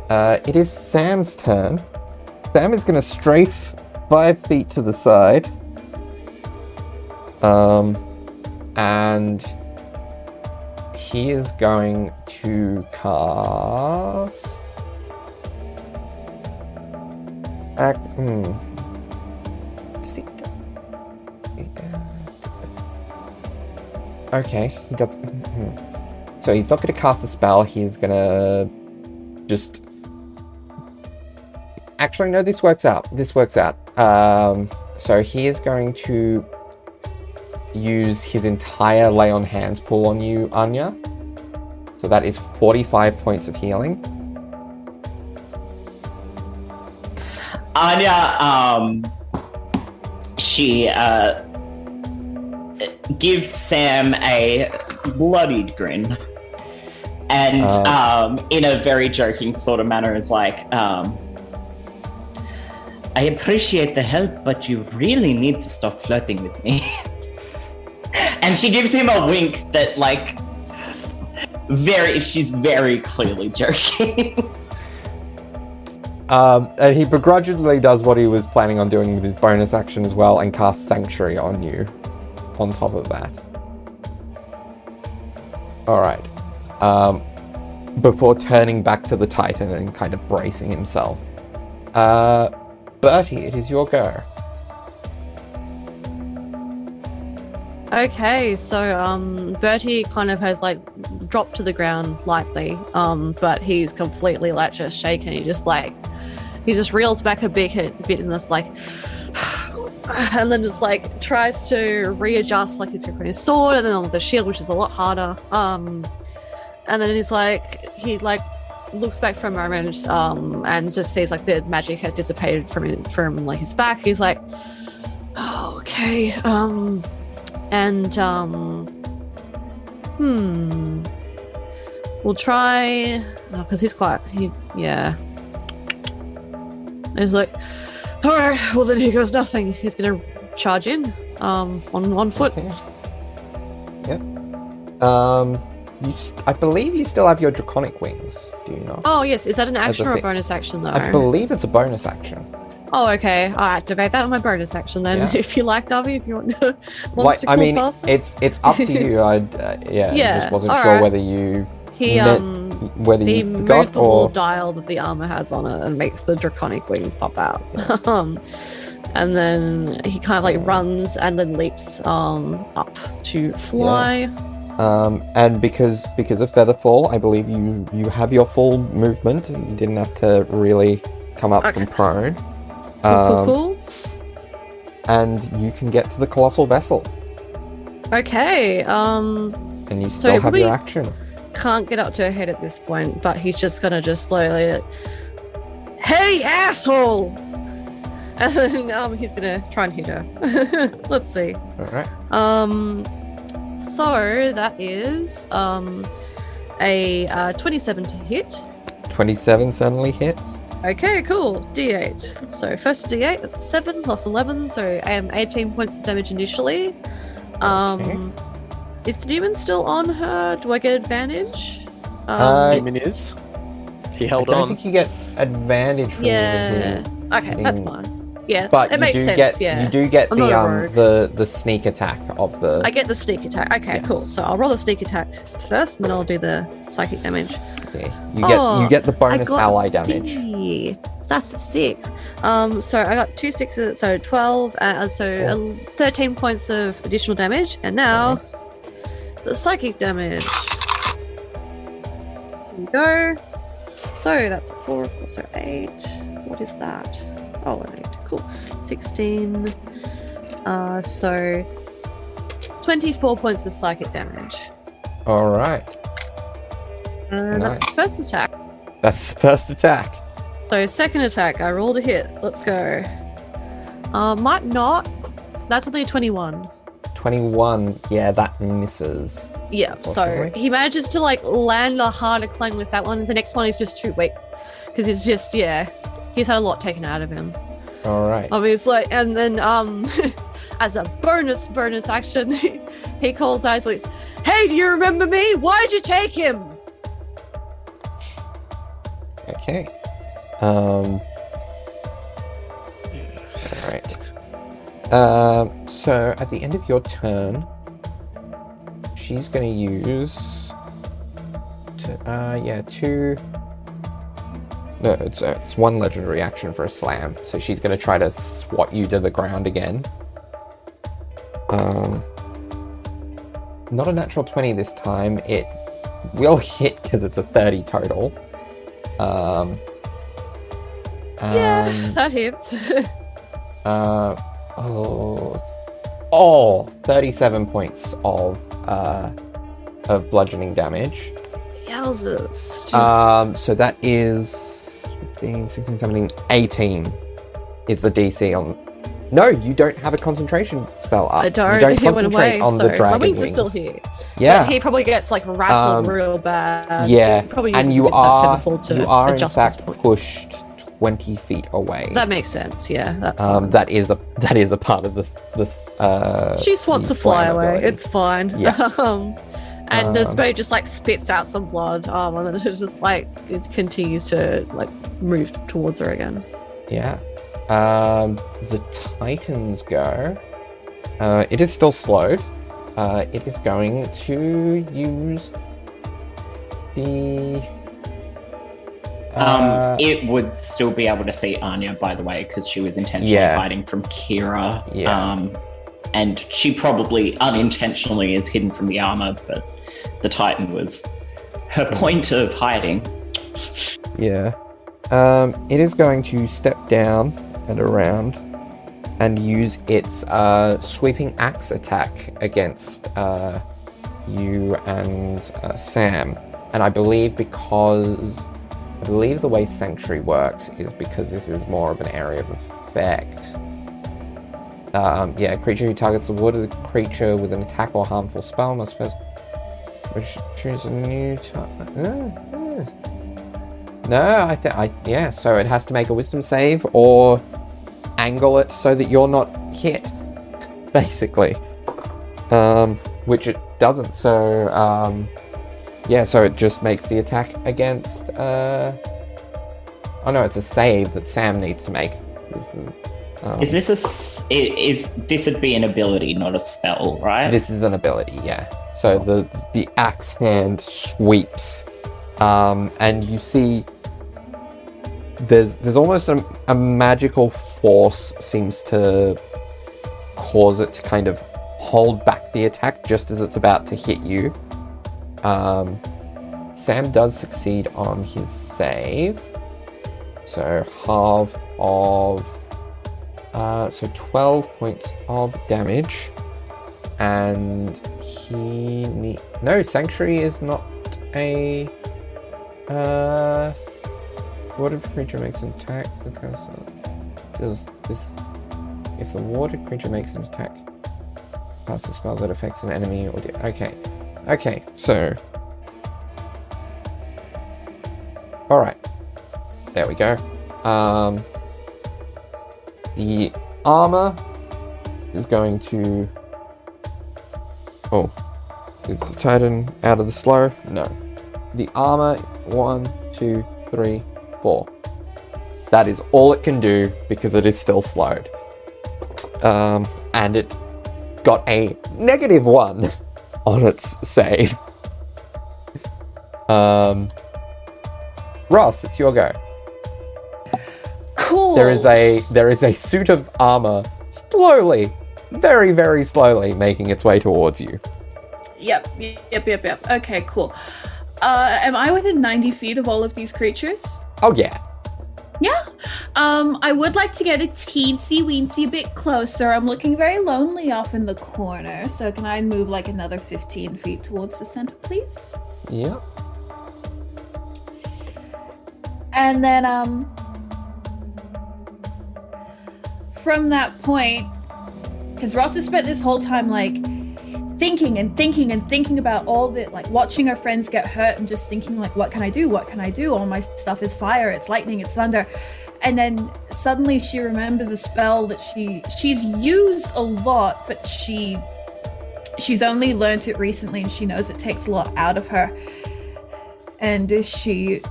Uh, it is Sam's turn. Sam is going to strafe five feet to the side. Um, and he is going to cast. Ac- hmm. Does he? Okay, he does. hmm. So he's not going to cast a spell. He's going to just actually no this works out. This works out. Um so he is going to use his entire lay on hands pull on you anya. So that is 45 points of healing. Anya, um, she uh, gives Sam a bloodied grin, and Uh. um, in a very joking sort of manner, is like, um, "I appreciate the help, but you really need to stop flirting with me." and she gives him a wink that, like, very, she's very clearly joking. Um, and he begrudgingly does what he was planning on doing with his bonus action as well and casts Sanctuary on you on top of that. Alright. Um, before turning back to the Titan and kind of bracing himself. Uh, Bertie, it is your go. Okay, so um, Bertie kind of has like dropped to the ground lightly, um, but he's completely like just shaken. He just like he just reels back a bit, a bit, and just like, and then just like tries to readjust like his grip on his sword and then on the shield, which is a lot harder. Um, and then he's like he like looks back for a moment um, and just sees like the magic has dissipated from from like his back. He's like, oh, okay. Um, and um hmm we'll try because he's quite he yeah he's like all right well then here goes nothing he's gonna charge in um on one foot Okay. Yep. Um, you, st- I believe you still have your draconic wings. Do you not? oh yes is that an action or a bonus action though I believe it's a bonus action. oh okay i'll activate that on my bonus action then Yeah. if you like Darby, if you want to Like, to I mean, faster. it's it's up to you. I uh, yeah, I Yeah, just wasn't sure right. whether you he um whether he you moves the little dial that the armor has on it and makes the draconic wings pop out. um, and then he kind of like runs and then leaps um up to fly. Um and because because of featherfall, I believe you you have your full movement. You didn't have to really come up from prone. Cool, Um, cool, cool. and you can get to the colossal vessel, Okay. Um, and you still have your action. can't get up to her head at this point, but he's just gonna just slowly, like, hey asshole, and then um he's gonna try and hit her. Let's see. All right. Um, so that is um a uh, 27 to hit. Twenty-seven suddenly hits. Okay, cool. D8. So first D8, that's 7 plus 11, so I am 18 points of damage initially. Um, is the demon still on her? Do I get advantage? Um, Uh, Demon is. He held I held don't on. think you get advantage from yeah. the Okay, that's fine. Yeah, But it you do sense. get yeah. you do get I'm the um the the sneak attack of the I get the sneak attack. Okay, Yes. cool. So I'll roll the sneak attack first, and then I'll do the psychic damage. okay. you get Oh, you get the bonus got ally damage. B. That's six. Um, so I got two sixes, so twelve, uh, so uh, thirteen points of additional damage, and now Nice. the psychic damage. Go. So that's a four, four, so eight. What is that? Oh, eight. Cool. Sixteen. Uh, so twenty-four points of psychic damage. All right. And that's the first attack. That's the first attack. So second attack, I rolled a hit. Let's go. Uh, might not. That's only a 21. 21. Yeah, that misses. Yeah, so he manages to like land a harder clang with that one. The next one is just too weak because he's just yeah, he's had a lot taken out of him, All right. obviously. And then um, as a bonus bonus action, he calls he's "Hey, do you remember me? Why'd you take him?" Okay. Um. All right. Um. So at the end of your turn, she's going to use. Uh. Yeah. Two. No, it's uh, it's one legendary action for a slam. So she's going to try to swat you to the ground again. Um. Not a natural twenty this time. It will hit because it's a thirty total. Um. Yeah, that hits. Uh, oh, oh, 37 points of uh, of bludgeoning damage. Yowzers. Um, so that is 15, 16, 17, 18 is the DC on. No, you don't have a concentration spell up. I don't. You don't he went concentrate away. on so the dragon my wings, wings. are still here. Yeah, But he probably gets like rattled Um, real bad. yeah, and you are you are in fact pushed 20 feet away. That makes sense. Yeah, that's um, that is a that is a part of this this. Uh, she wants to fly away. ability. It's fine. Yeah. um, And the Um, spade just like spits out some blood, um, and then it just like it continues to like move towards her again. Yeah. Um, the Titans go. Uh, it is still slowed. Uh, it is going to use the. Um, uh, it would still be able to see Anya, by the way, because she was intentionally Yeah. hiding from Kira. Yeah. Um, and she probably unintentionally is hidden from the armor, but the Titan was her point of hiding. Yeah. Um, it is going to step down and around and use its uh, sweeping axe attack against uh, you and uh, Sam. And I believe because I believe the way Sanctuary works is because this is more of an area of effect. Um, yeah, creature who targets the wood of the creature with an attack or harmful spell must first which choose a new target. No, I think I yeah. So it has to make a wisdom save or angle it so that you're not hit, basically. Um, which it doesn't. So um, yeah. So it just makes the attack against. Uh, oh no, it's a save that Sam needs to make. Um, Is this a is this would be an ability, not a spell, right? This is an ability, yeah. So the the axe hand sweeps, um, and you see there's there's almost a, a magical force seems to cause it to kind of hold back the attack just as it's about to hit you. Um, Sam does succeed on his save, so half of uh, so 12 points of damage. And he need no sanctuary is not a uh warded creature makes an attack. The castle does this. If the warded creature makes an attack cast a spell that affects an enemy or the, okay. Okay so. All right. There we go. Um the armor is going to Oh, is the Titan out of the slow? No. The armor, one, two, three, four. That is all it can do because it is still slowed. Um, and it got a negative one on its save. Um, Ross, it's your go. Cool. There is a there is a suit of armor slowly, very very slowly making its way towards you. Yep, yep, yep, yep. Okay, cool. Uh, am I within 90 feet of all of these creatures? Oh yeah. Yeah. Um, I would like to get a teensy weensy bit closer. I'm looking very lonely off in the corner. So can I move like another 15 feet towards the center, please? Yep. And then, um, from that point, because Ross has spent this whole time like thinking and thinking and thinking about all the like watching her friends get hurt and just thinking like, what can I do? What can I do? All my stuff is fire, it's lightning, it's thunder. And then suddenly she remembers a spell that she she's used a lot, but she she's only learnt it recently and she knows it takes a lot out of her. And she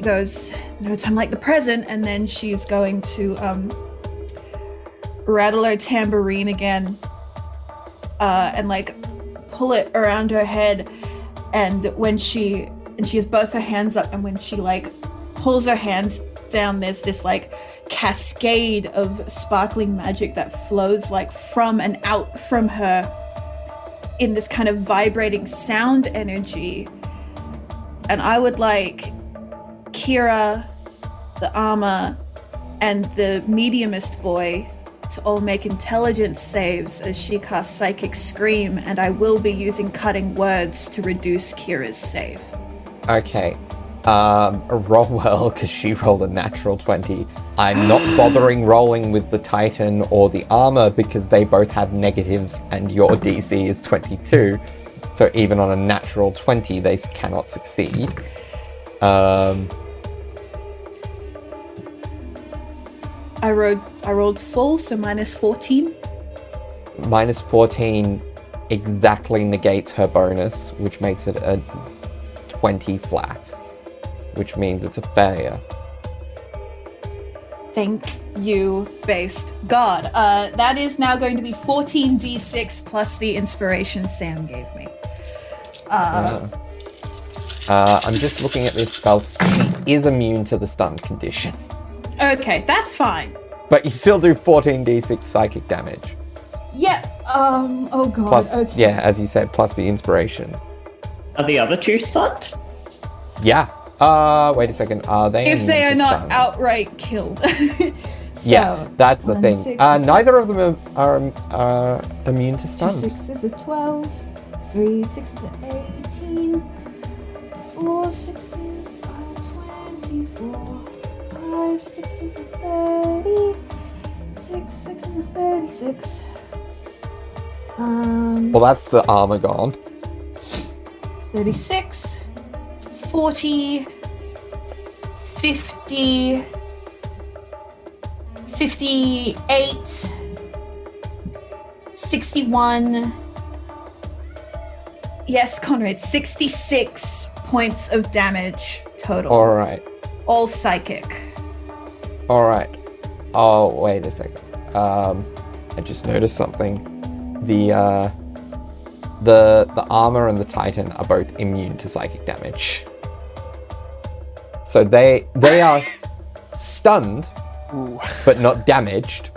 goes, no time like the present, and then she's going to um, rattle her tambourine again, uh, and like pull it around her head. And when she and she has both her hands up, and when she like pulls her hands down, there's this like cascade of sparkling magic that flows like from and out from her in this kind of vibrating sound energy. And I would like Kira, the Armor, and the Mediumist boy to all make intelligence saves as she casts Psychic Scream, and I will be using cutting words to reduce Kira's save. Okay. Um, roll well because she rolled a natural 20. I'm not bothering rolling with the Titan or the armor because they both have negatives and your DC is 22. So even on a natural 20, they cannot succeed. Um, I rolled I rolled full, so minus 14. minus 14 exactly negates her bonus, which makes it a 20 flat, which means it's a failure. Thank you, based God. Uh, that is now going to be 14d6 plus the inspiration Sam gave me. Uh, Uh, I'm just looking at this spell. She is immune to the stunned condition, okay, that's fine. but you still do 14d6 psychic damage. Yeah. Um. Oh God. Plus, okay. yeah, as you said, plus the inspiration. Are the other two stunned? Yeah. Uh, wait a second. Are they? If they are not stun? outright killed. so, yeah, that's the thing. six, Uh, six, neither of them are, are, are immune to Two stun. sixes are 12. Three sixes are 18. Four sixes are 24. Five sixes are 30. Six sixes are 36. Um, Well, that's the armor gone. 36, 40, 50, 58, 61. Yes, Conrad, 66 points of damage total. All right. All psychic. All right. Oh, wait a second. Um, I just noticed something. The uh, the the armor and the titan are both immune to psychic damage. So they they are stunned, Ooh. but not damaged.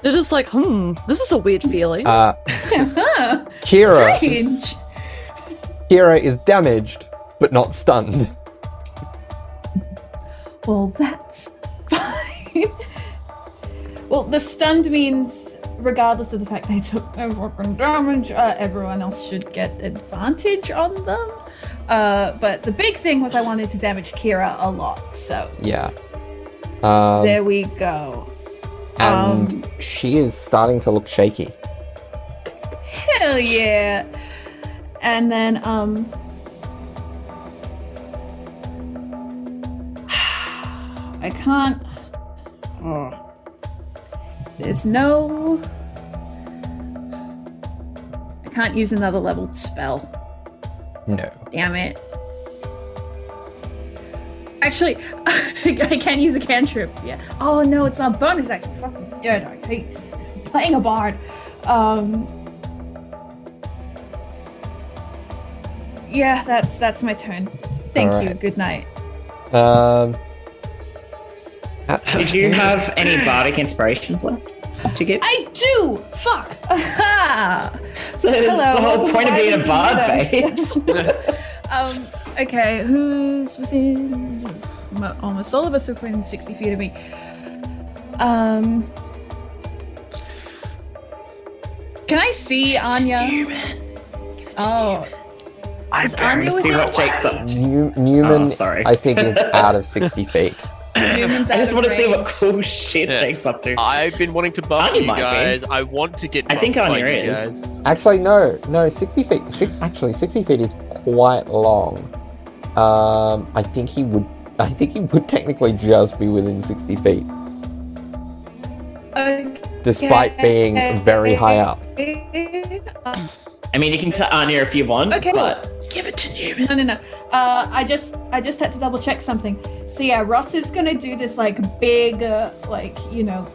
They're just like, hmm, this is a weird feeling. Uh, Huh, Kira Strange. Kira is damaged, but not stunned. Well, that's fine. well, the stunned means, regardless of the fact they took no fucking damage, uh, everyone else should get advantage on them. Uh, but the big thing was I wanted to damage Kira a lot, so Yeah. Um, there we go. and um, she is starting to look shaky. Hell yeah! And then, um. I can't. Oh. There's no. I can't use another leveled spell. No. Damn it. Actually, I can use a cantrip. Yeah. Oh no, it's not bonus action. Fucking dead. I hate playing a bard. Um. Yeah, that's that's my turn. Thank you. Good night. Um. At- Did you have any bardic inspirations left to give? I do. Fuck. Aha. That's the whole point of being a did you bard, do um. Okay. Who's within? Almost all of us are within sixty feet of me. Um. Can I see Anya? Oh, I Is Anya barely with See you? what Jake's up to. New- Newman, Oh, sorry. I think, is out of 60 feet. Newman's I just want to see what cool shit Yeah. Jake's up to. I've been wanting to buff you might be. guys. I want to get. I think buffed by Anya is. Actually, no, no, 60 feet. Six, actually, 60 feet is quite long. Um, I think he would. I think he would technically just be within 60 feet, okay. despite being very high up. Uh, I mean, you can tell Anya if you want, Okay. but give it to Newman. No, no, no. Uh, I just, I just had to double check something. So yeah, Ross is gonna do this like big, uh, like you know,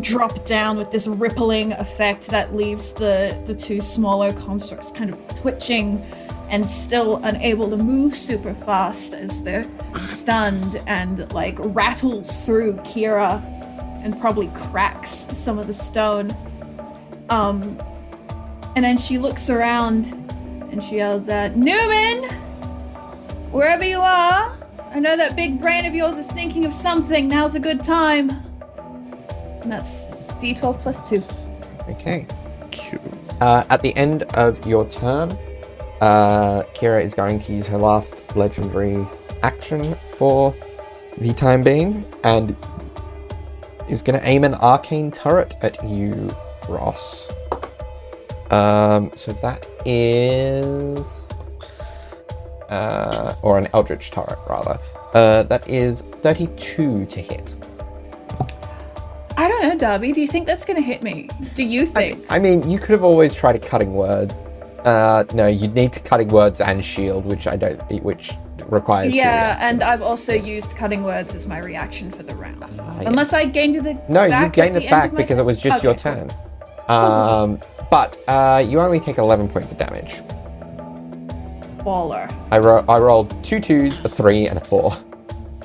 drop down with this rippling effect that leaves the the two smaller constructs kind of twitching and still unable to move super fast as they're stunned and like rattles through Kira and probably cracks some of the stone. Um, and then she looks around and she yells out, Newman! Wherever you are, I know that big brain of yours is thinking of something. Now's a good time. And that's d12 plus 2. Okay. Cool. Uh, at the end of your turn, uh, Kira is going to use her last legendary action for the time being, and is going to aim an arcane turret at you, Ross. Um, so that is, uh, or an eldritch turret rather. Uh, that is thirty-two to hit. I don't know, Darby. Do you think that's going to hit me? Do you think? I mean, you could have always tried a cutting word. Uh, no, you'd need to cutting words and shield, which I don't, which requires. yeah, and. I've also used cutting words as my reaction for the round. Yeah. Unless I gained the No, you gained it back because it was just Okay, your turn. Um, but uh, you only take 11 points of damage. Baller. I, ro- I rolled two twos, a three, and a four.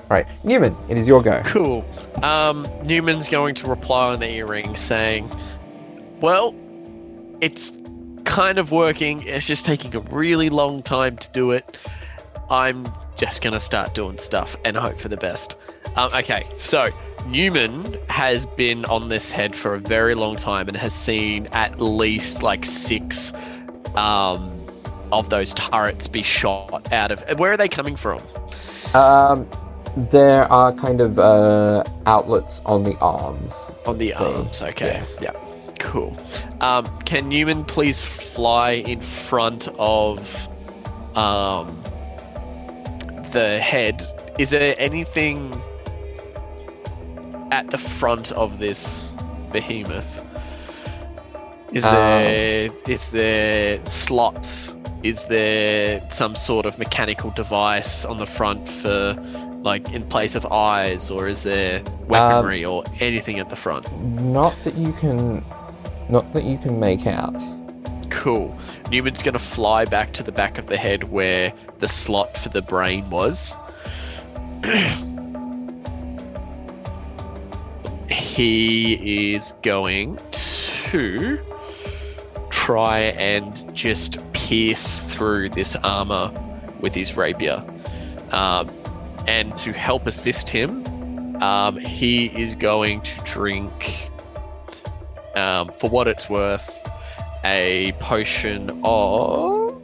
Right, Newman, it is your go. Cool. Um, Newman's going to reply on the earring saying, Well, it's kind of working. It's just taking a really long time to do it. I'm just going to start doing stuff and hope for the best. Um, okay, so Newman has been on this head for a very long time and has seen at least like six um, of those turrets be shot out of. Where are they coming from? Um, there are kind of uh, outlets on the arms. On the arms, okay. Yeah. Cool. Um, can Newman please fly in front of um, the head? Is there anything at the front of this behemoth? Is Um, there is there slots? Is there some sort of mechanical device on the front for like in place of eyes, or is there weaponry or anything at the front? Not that you can, not that you can make out. Cool. Newman's going to fly back to the back of the head where the slot for the brain was. he is going to try and just pierce through this armor with his rapier. Um, and to help assist him, um, he is going to drink, um, for what it's worth, a potion of.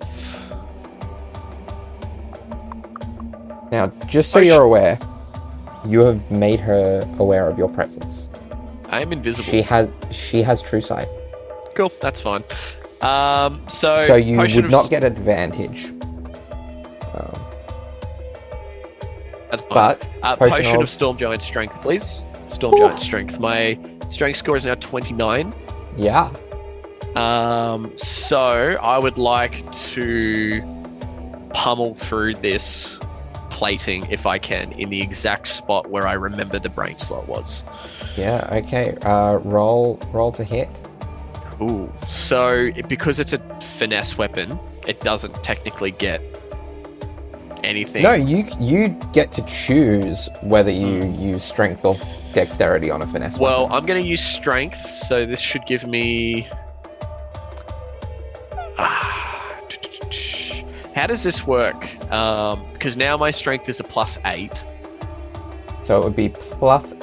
Now, just so sh- you're aware, you have made her aware of your presence. I am invisible. She has, she has true sight, Cool, that's fine. Um, so so you would of not get advantage. Um, That's fine. but uh, potion potion, of- of storm giant strength, please. Storm giant strength. My strength score is now twenty nine. yeah, Um, so I would like to pummel through this plating if I can in the exact spot where I remember the brain slot was. yeah, okay. Uh, roll, roll to hit. Ooh. So because it's a finesse weapon, it doesn't technically get anything. No, you you get to choose whether you use strength or dexterity on a finesse. Well, weapon. I'm going to use strength, so this should give me. Ah, How does this work? Um, because now my strength is a plus eight. so it would be plus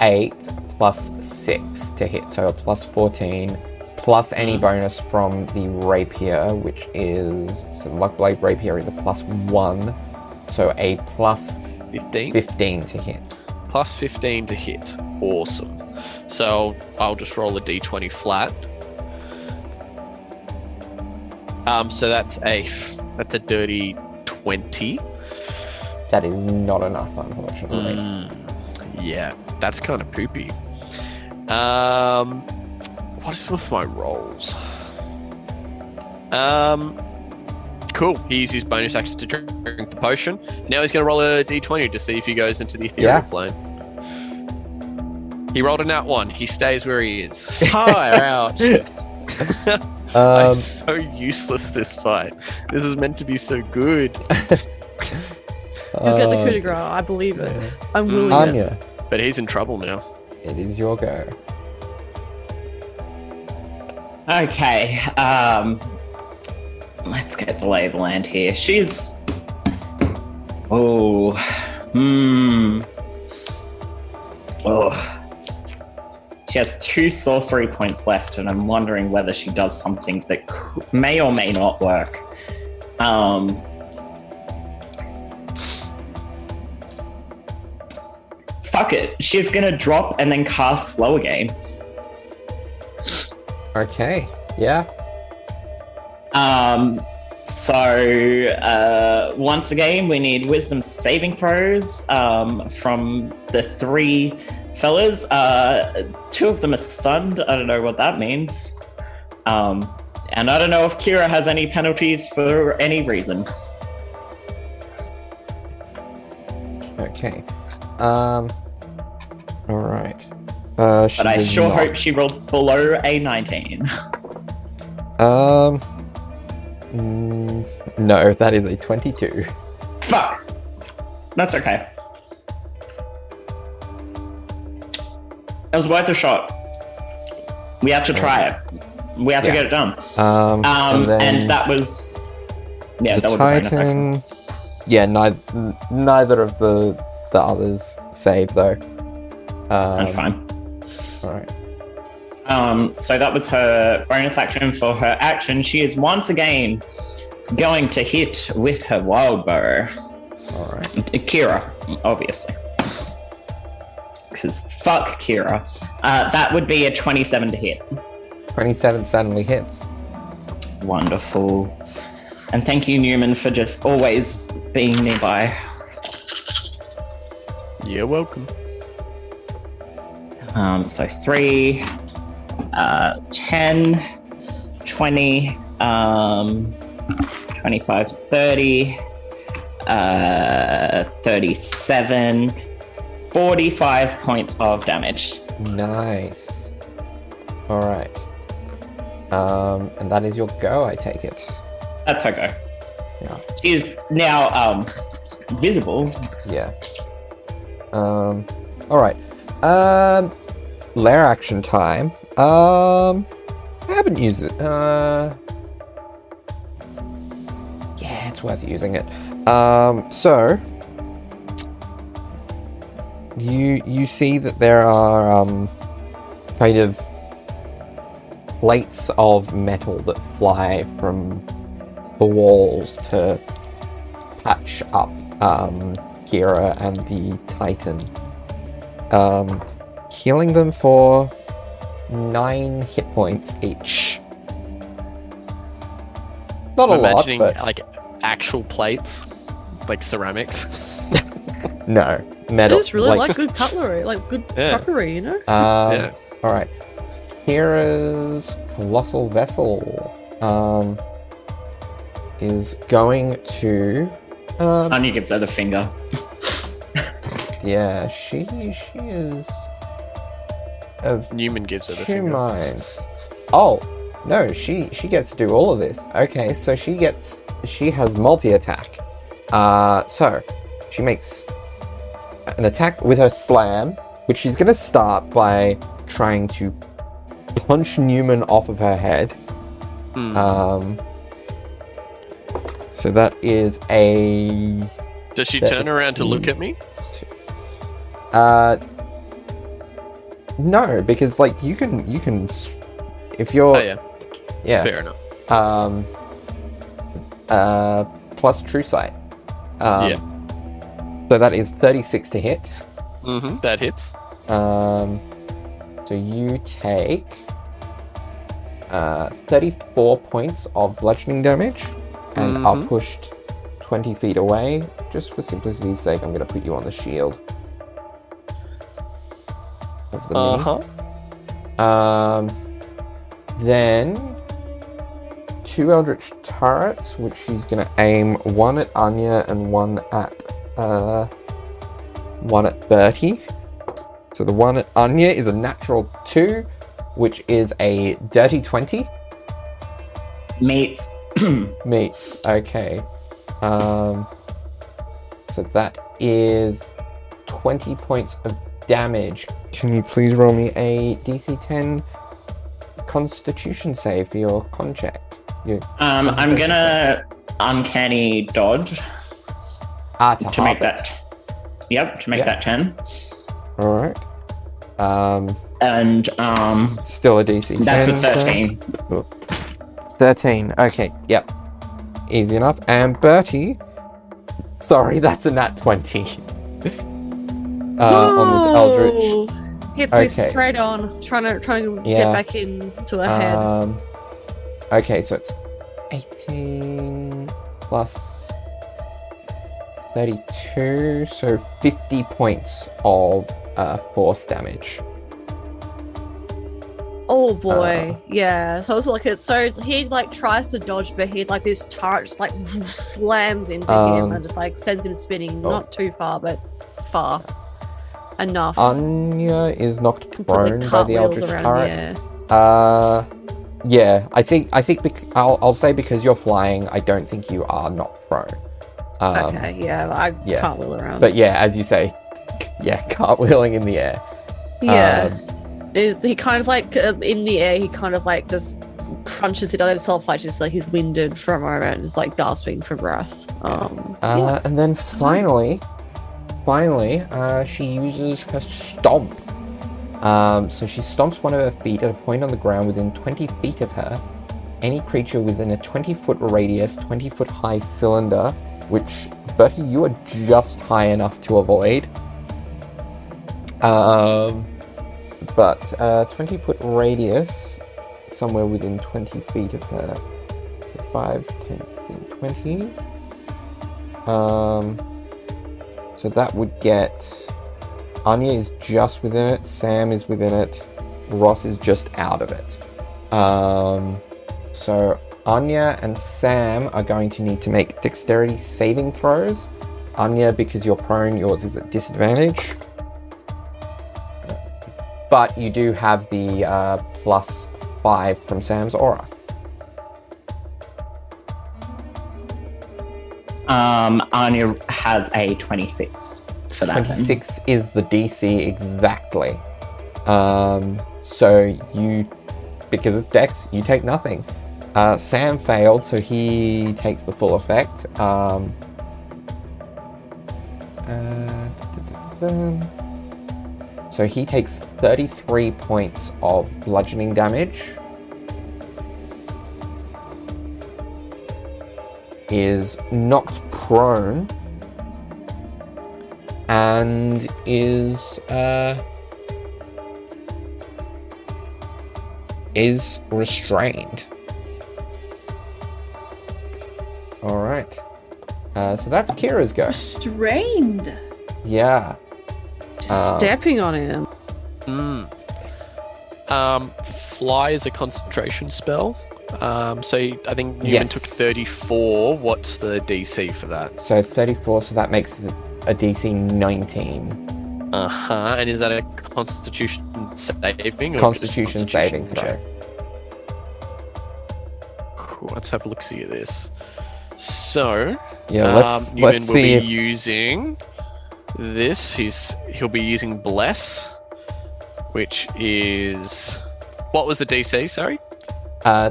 eight, plus six to hit, so a plus fourteen, plus any bonus from the rapier, which is so luck blade rapier is a plus one, so a plus 15? fifteen to hit. Plus 15 to hit. Awesome. So I'll just roll a d20 flat. Um, so that's a that's a dirty 20. That is not enough, unfortunately. Mm, yeah, that's kind of poopy. Um, what is with my rolls? Um, cool. He used his bonus action to drink, drink the potion. Now he's going to roll a d20 to see if he goes into the ethereal Yeah. plane. He rolled a nat one. He stays where he is. Hi, out. I'm Um, so useless this fight. This is meant to be so good, You'll get the coup de grace. I believe it. yeah. I'm willing it. Anya, but he's in trouble now. it is your go. Okay, um, let's get the lay of the land here. She's. Oh, hmm. Oh. She has two sorcery points left, and I'm wondering whether she does something that may or may not work. Um. Fuck it. She's gonna drop and then cast slow again. Okay, yeah. Um, so uh, once again, we need wisdom saving throws um, from the three fellas. Uh, two of them are stunned. I don't know what that means. Um, and I don't know if Kira has any penalties for any reason. Okay. Um. All right. Uh, But I sure not. hope she rolls below a 19. Um. mm, no, that is a twenty-two. Fuck. That's okay. It was worth a shot. We had to try it. We had to get it done. Um. Um, and, and that was. Yeah, that was bonus action. Yeah, neither neither of the the others saved though. Um, That's fine. All right. Um, so that was her bonus action for her action. She is once again going to hit with her wild bow. All right. Kira, obviously. Because fuck Kira. Uh, that would be a 27 to hit. Twenty-seven suddenly hits. Wonderful. And thank you, Newman, for just always being nearby. You're welcome. Um, so 3, uh, 10, 20, um, 25, 30, uh, 37, 45 points of damage. Nice. All right. Um, and that is your go. I take it. That's her go. Yeah. She is now um, visible. Yeah. Um. All right. Um. Lair action time. Um. I haven't used it. Uh. Yeah, it's worth using it. Um. So. You you see that there are um, kind of plates of metal that fly from the walls to patch up um, Kira and the Titan, um, healing them for nine hit points each. Not a I'm lot, imagining but like actual plates, like ceramics. no It metal. is really like, good cutlery, like good Yeah. crockery, you know? Um, Yeah. All right. Kira's colossal vessel um, is going to. Um, Anya gives her the finger. yeah, she she is of Newman gives it a two finger. minds. Oh no, she she gets to do all of this. Okay, so she gets she has multi attack. Uh, so she makes an attack with her slam, which she's gonna start by trying to punch Newman off of her head. Hmm. Um, so that is a Does she turn around to look at me? uh no because like you can you can if you're Oh yeah, yeah fair enough. um uh plus true sight um, Yeah. So that is 36 to hit Mm-hmm. That hits. um so you take uh 34 points of bludgeoning damage and are Mhm. pushed 20 feet away just for simplicity's sake i'm going to put you on the shield of the Uh huh. Um, then two Eldritch turrets, which she's gonna aim one at Anya and one at uh one at Bertie. So the one at Anya is a natural two, which is a dirty twenty. Meets. Meets. Okay. Um. So that is twenty points of damage. Can you please roll me a DC ten Constitution save for your con check? Your Um, I'm gonna uncanny dodge. Ah to, to make that. Yep, to make Yeah. that 10. All right. Um, And um, still a DC. that's a 10, so- 13. 13. Okay, yep. Easy enough. And Bertie. Sorry, that's a nat 20. uh, on this Eldritch. No! Hits me straight on, trying to trying to Yeah. get back into her head. Um, okay, so it's 18 plus 32, so 50 points of uh, force damage. Oh boy, Uh. yeah. So it's like it. So he like tries to dodge, but he like this turret just like slams into him Um, and just like sends him spinning, oh. not too far, but far enough. Anya is knocked prone by the Eldritch around turret. the. Uh, yeah, I think I think bec- I'll I'll say because you're flying, I don't think you are not prone. Um, okay, yeah, I yeah. can't wheel around. But yeah, as you say, yeah, cartwheeling in the air. yeah, Um, is he kind of like uh, in the air? He kind of like just crunches it on himself, like just like he's winded for a moment, just like gasping for breath. Um, Uh, yeah. And then finally, finally, uh, she uses her stomp. Um, so she stomps one of her feet at a point on the ground within 20 feet of her. Any creature within a 20 foot radius, 20 foot high cylinder, which, Bertie, you are just high enough to avoid. Um, but uh, 20 foot radius, somewhere within 20 feet of her. 5, 10, 15, 20. Um, so that would get. Anya is just within it. Sam is within it. Ross is just out of it. Um, so Anya and Sam are going to need to make dexterity saving throws. Anya, because you're prone, yours is at disadvantage. But you do have the uh, plus five from Sam's aura. Um, Anya has a 26 for that. then. 26 is the DC exactly. Um, so you, because of Dex, you take nothing. Uh, Sam failed, so he takes the full effect. Um, uh, so he takes 33 points of bludgeoning damage. Is knocked prone and is uh is restrained. All right. Uh, so that's Kira's go. Restrained. Yeah. Uh, stepping on him. Mm. Um, fly is a concentration spell. Um, so I think Newman Yes. took 34. What's the DC for that? So 34. So that makes a DC 19. Uh huh. And is that a Constitution saving? or Constitution Constitution saving throw. check? Cool, Let's have a look see at this. So, Yeah. Let's um, Newman let's will see be if using this. He's he'll be using bless, which is what was the DC? Sorry. uh.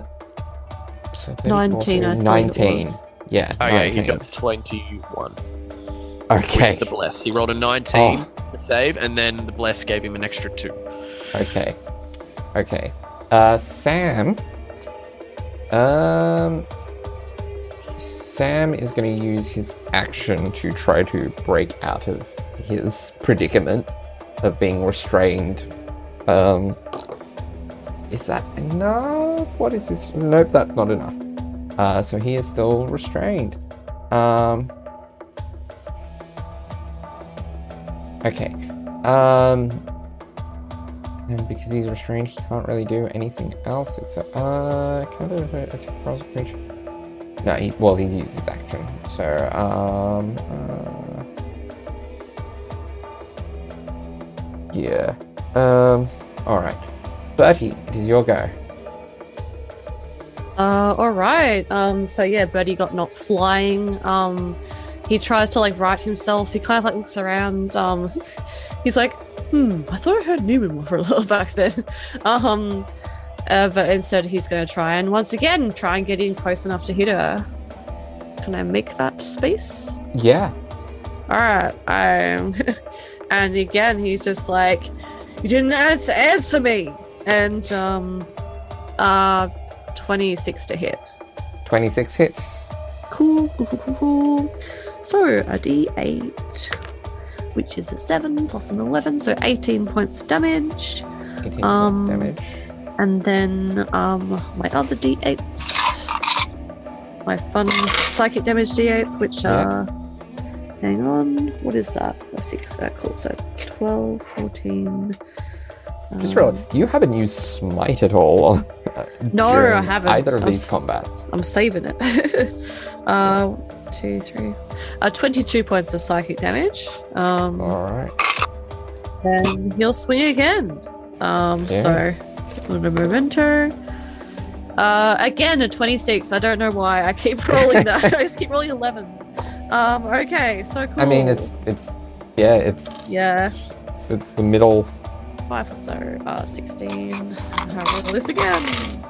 So 34, 19, I so think it 19. was. Yeah. Oh yeah, he got 21. Okay. With the bless, he rolled a 19 Oh. to save, and then the bless gave him an extra two. Okay. Okay. Uh, Sam. Um. Sam is going to use his action to try to break out of his predicament of being restrained. Um. Is that enough? What is this? Nope, that's not enough. Uh, so he is still restrained. Um. Okay. Um. And because he's restrained, he can't really do anything else except uh kind of attack creature. No, he well he's used his action. So um uh, Yeah. Um alright. Bertie, it is your go. Uh, all right. Um, so yeah, Bertie got knocked flying. Um, he tries to like right himself. He kind of like looks around. Um, he's like, hmm, I thought I heard Newman for a little back then. Um, uh, but instead he's going to try and once again try and get in close enough to hit her. Can I make that space? Yeah. All right. Um, and again he's just like, you didn't answer, answer me. And um, uh, twenty six to hit. 26 hits. Cool, cool, cool, cool. So a d8, which is a 7 plus an 11, so 18 points damage. 18 points Um, damage. And then um, my other d8s, my fun psychic damage d8s, which Yeah. are hang on. What is that? A six. Uh, cool. So it's 12, 14. Just um, real, you haven't used smite at all. No, I haven't. Either of I'm these s- combats. I'm saving it. uh, two, three. Uh, 22 points of psychic damage. Um, All right. Then he'll swing again. Um, Yeah. so a memento. Uh, again a 26. I don't know why. I keep rolling that. I just keep rolling 11s. Um, okay, so cool. I mean, it's it's yeah, it's yeah, it's the middle. five or so. Uh, 16. I'll roll this again.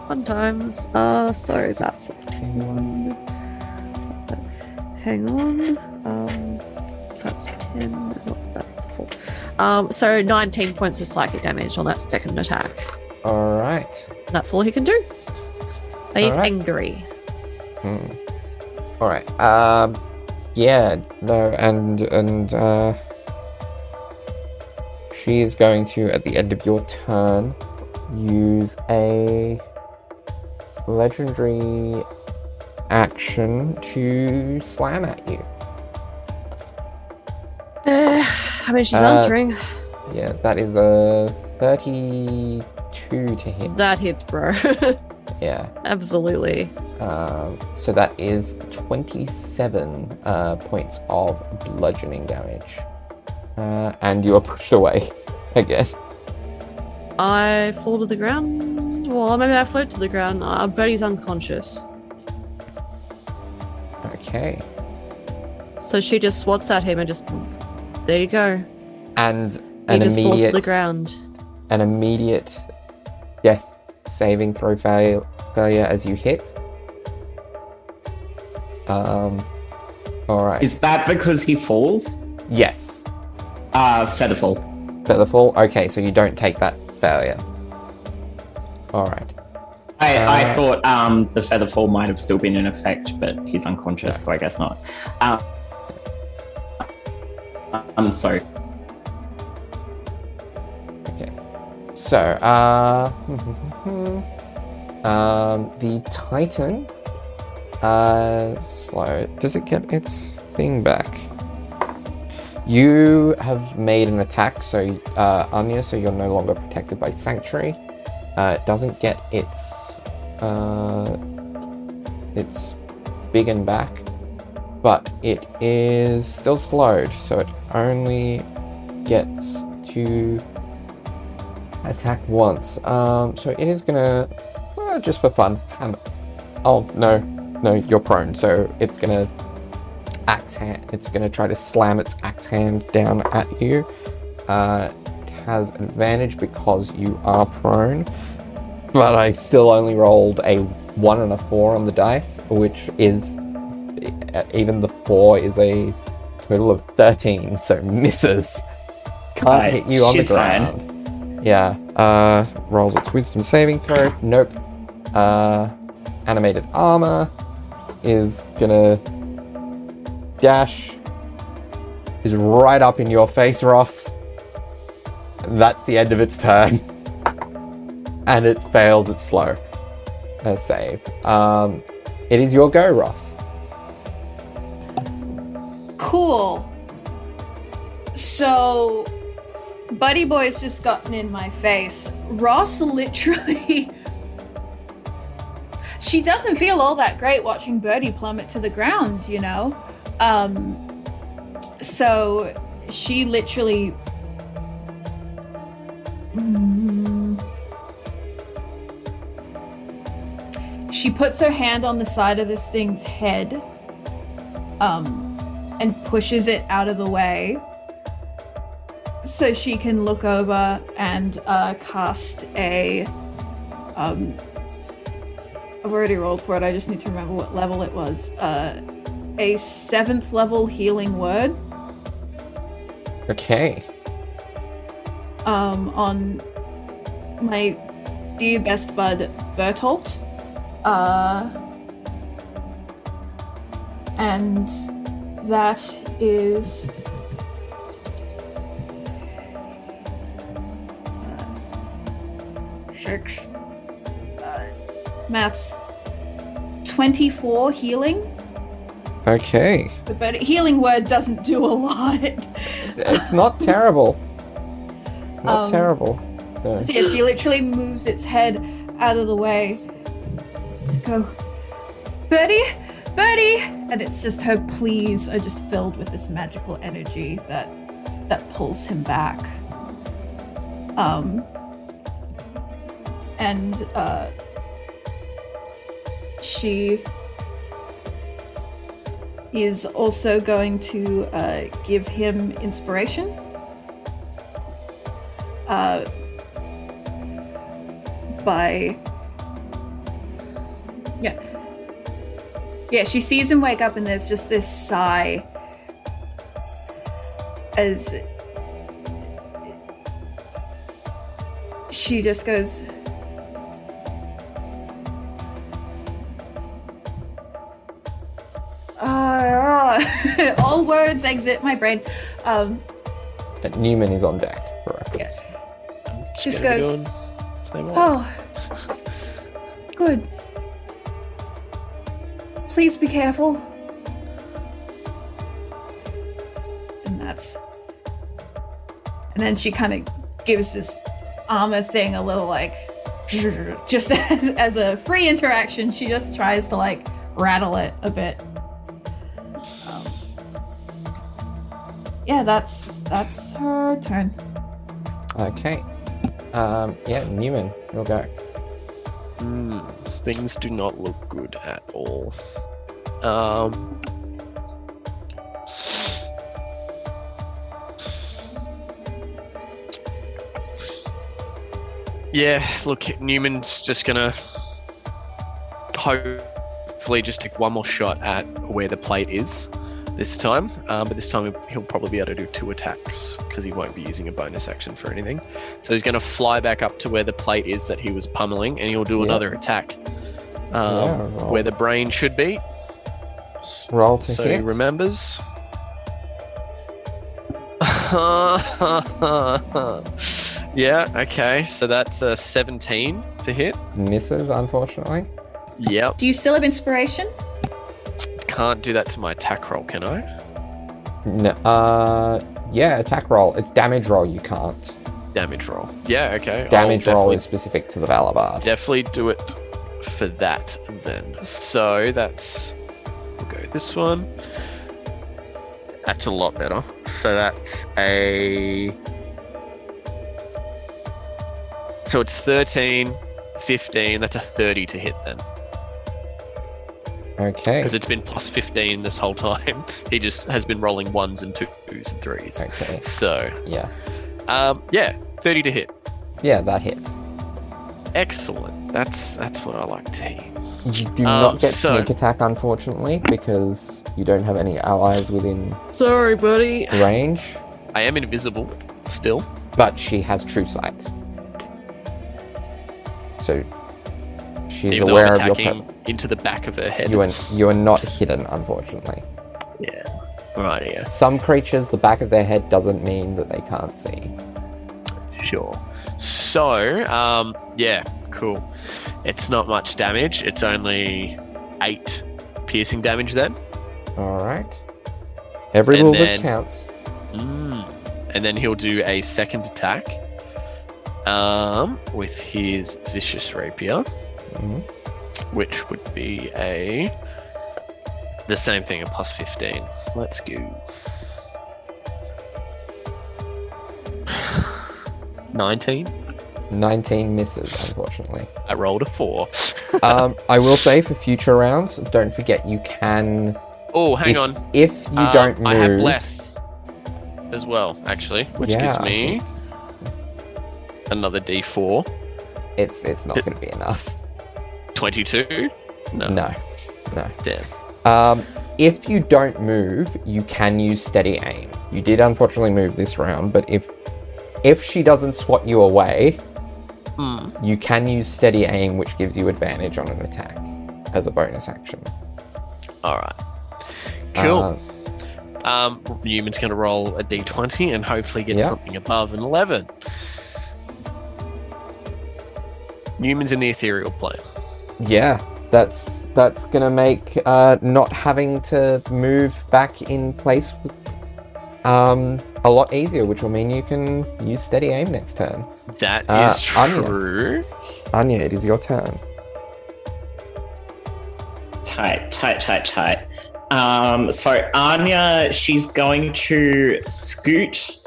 Fun times. Uh, so that's one. So, hang on. Um, so that's 10. What's that? Four. Um, so 19 points of psychic damage on that second attack. All right. That's all he can do. He's Alright. angry. Hmm. All right. Um. Yeah. No. And and uh. She is going to, at the end of your turn, use a legendary action to slam at you. Uh, I mean, she's Uh, answering. Yeah, that is a thirty-two to hit. That hits, bro. Yeah. Absolutely. Um, so that is 27 uh, points of bludgeoning damage. Uh, and you are pushed away again. I fall to the ground. Well, maybe I float to the ground. Uh, Bertie's unconscious. Okay. So she just swats at him and just. There you go. And He an just falls to the ground. an immediate death saving throw fail, failure as you hit. Um. All right. Is that because he falls? yes. Uh, Featherfall. Featherfall. Okay, so you don't take that failure. All right. I, Uh, I thought um, the Featherfall might have still been in effect, but he's unconscious, so I guess not. Um, I'm sorry. So, uh, um, the Titan, uh, slow. Does it get its thing back? You have made an attack, so uh, Anya, so you're no longer protected by Sanctuary. Uh, it doesn't get its uh, its big and back, but it is still slowed, so it only gets to attack once. Um, so it is gonna, uh, just for fun. Um, oh no, no, you're prone, so it's gonna axe hand. It's gonna try to slam its axe hand down at you. Uh, it has advantage because you are prone, but I still only rolled a one and a four on the dice, which is even the four is a total of thirteen, so misses. Can't Right, hit you on the ground. fine. Yeah. Uh, rolls its wisdom saving throw. Nope. Uh, animated armor is gonna dash. Is right up in your face, Ross. That's the end of its turn, and it fails its slow save. Um, it is your go, Ross. Cool. So, Buddy Boy's just gotten in my face. Ross literally. she doesn't feel all that great watching Birdie plummet to the ground, you know? Um. So, she literally. Mm. She puts her hand on the side of this thing's head. Um and pushes it out of the way so she can look over and uh, cast a. Um, I've already rolled for it. I just need to remember what level it was. Uh, a seventh level healing word Okay. um, on my dear best bud Bertolt. Uh, and that is. Uh, Uh, maths. 24 healing. Okay. But healing word doesn't do a lot. It's not terrible. Not Um, terrible. No. So yeah, she literally moves its head out of the way to go, Birdie, Birdie, and it's just her pleas are just filled with this magical energy that that pulls him back. Um, and uh, she is also going to uh, give him inspiration. Uh, by yeah yeah she sees him wake up and there's just this sigh as she just goes ah, all words exit my brain um Uh, Newman is on deck for reference. yes Just Just goes, doing same old. Oh, good. Please be careful. And that's. And then she kind of gives this armor thing a little like. Just as, as a free interaction, she just tries to like rattle it a bit. Yeah, that's that's her turn. Okay. Um, yeah, Newman, you'll go. Hmm, things do not look good at all. Um. Yeah, look, Newman's just gonna hopefully just take one more shot at where the plate is this time. Um, but this time he'll probably be able to do two attacks because he won't be using a bonus action for anything. So he's going to fly back up to where the plate is that he was pummeling, and he'll do Yeah. another attack um, Yeah, where the brain should be. Roll to so he remembers. yeah, okay, so that's a 17 to hit. Misses, unfortunately. Yep, Do you still have inspiration? Can't do that to my attack roll, can I? No, uh, yeah, attack roll. It's damage roll. You can't. Damage roll. Yeah, okay. I'll Damage roll is specific to the Valor bard. definitely do it for that then. So that's we'll go this one. That's a lot better. So that's a So it's 13, 15, that's a 30 to hit then. Okay. Because it's been plus 15 this whole time. He just has been rolling ones and twos and threes. Okay. So, Yeah. um, yeah, 30 to hit. Yeah, that hits. Excellent. That's that's what I like to hear. You do Um, not get so- sneak attack, unfortunately, because you don't have any allies within Sorry, buddy. range. I am invisible still. But she has true sight. So she's even aware I'm of your. attacking into the back of her head. you are you are not hidden, unfortunately. Yeah. Right, yeah. Some creatures, the back of their head doesn't mean that they can't see. Sure. So, um, yeah, cool. It's not much damage. It's only eight piercing damage then. All right. Every And little then- bit counts. Mm. And then he'll do a second attack um, with his vicious rapier, Mhm. which would be a the same thing, a plus fifteen. Let's go. Nineteen. 19 misses, unfortunately. I rolled a four. um, I will say for future rounds, don't forget you can. Oh, hang if, on. If you Um, don't move, I have less as well, actually, which Yeah, gives me another D4. it's it's not going to be enough. 22? No. No, no. Damn. Um, if you don't move, you can use steady aim. You did unfortunately move this round, but if if she doesn't swat you away, Hmm. you can use steady aim, which gives you advantage on an attack as a bonus action. Alright. Cool. Uh, um, Newman's going to roll a D20 and hopefully get Yeah. something above an 11. Newman's in the ethereal plane. Yeah, that's that's gonna make uh, not having to move back in place um, a lot easier, which will mean you can use steady aim next turn. That is Uh, Anya. true. Anya, it is your turn. Tight, tight, tight, tight. Um, so Anya, she's going to scoot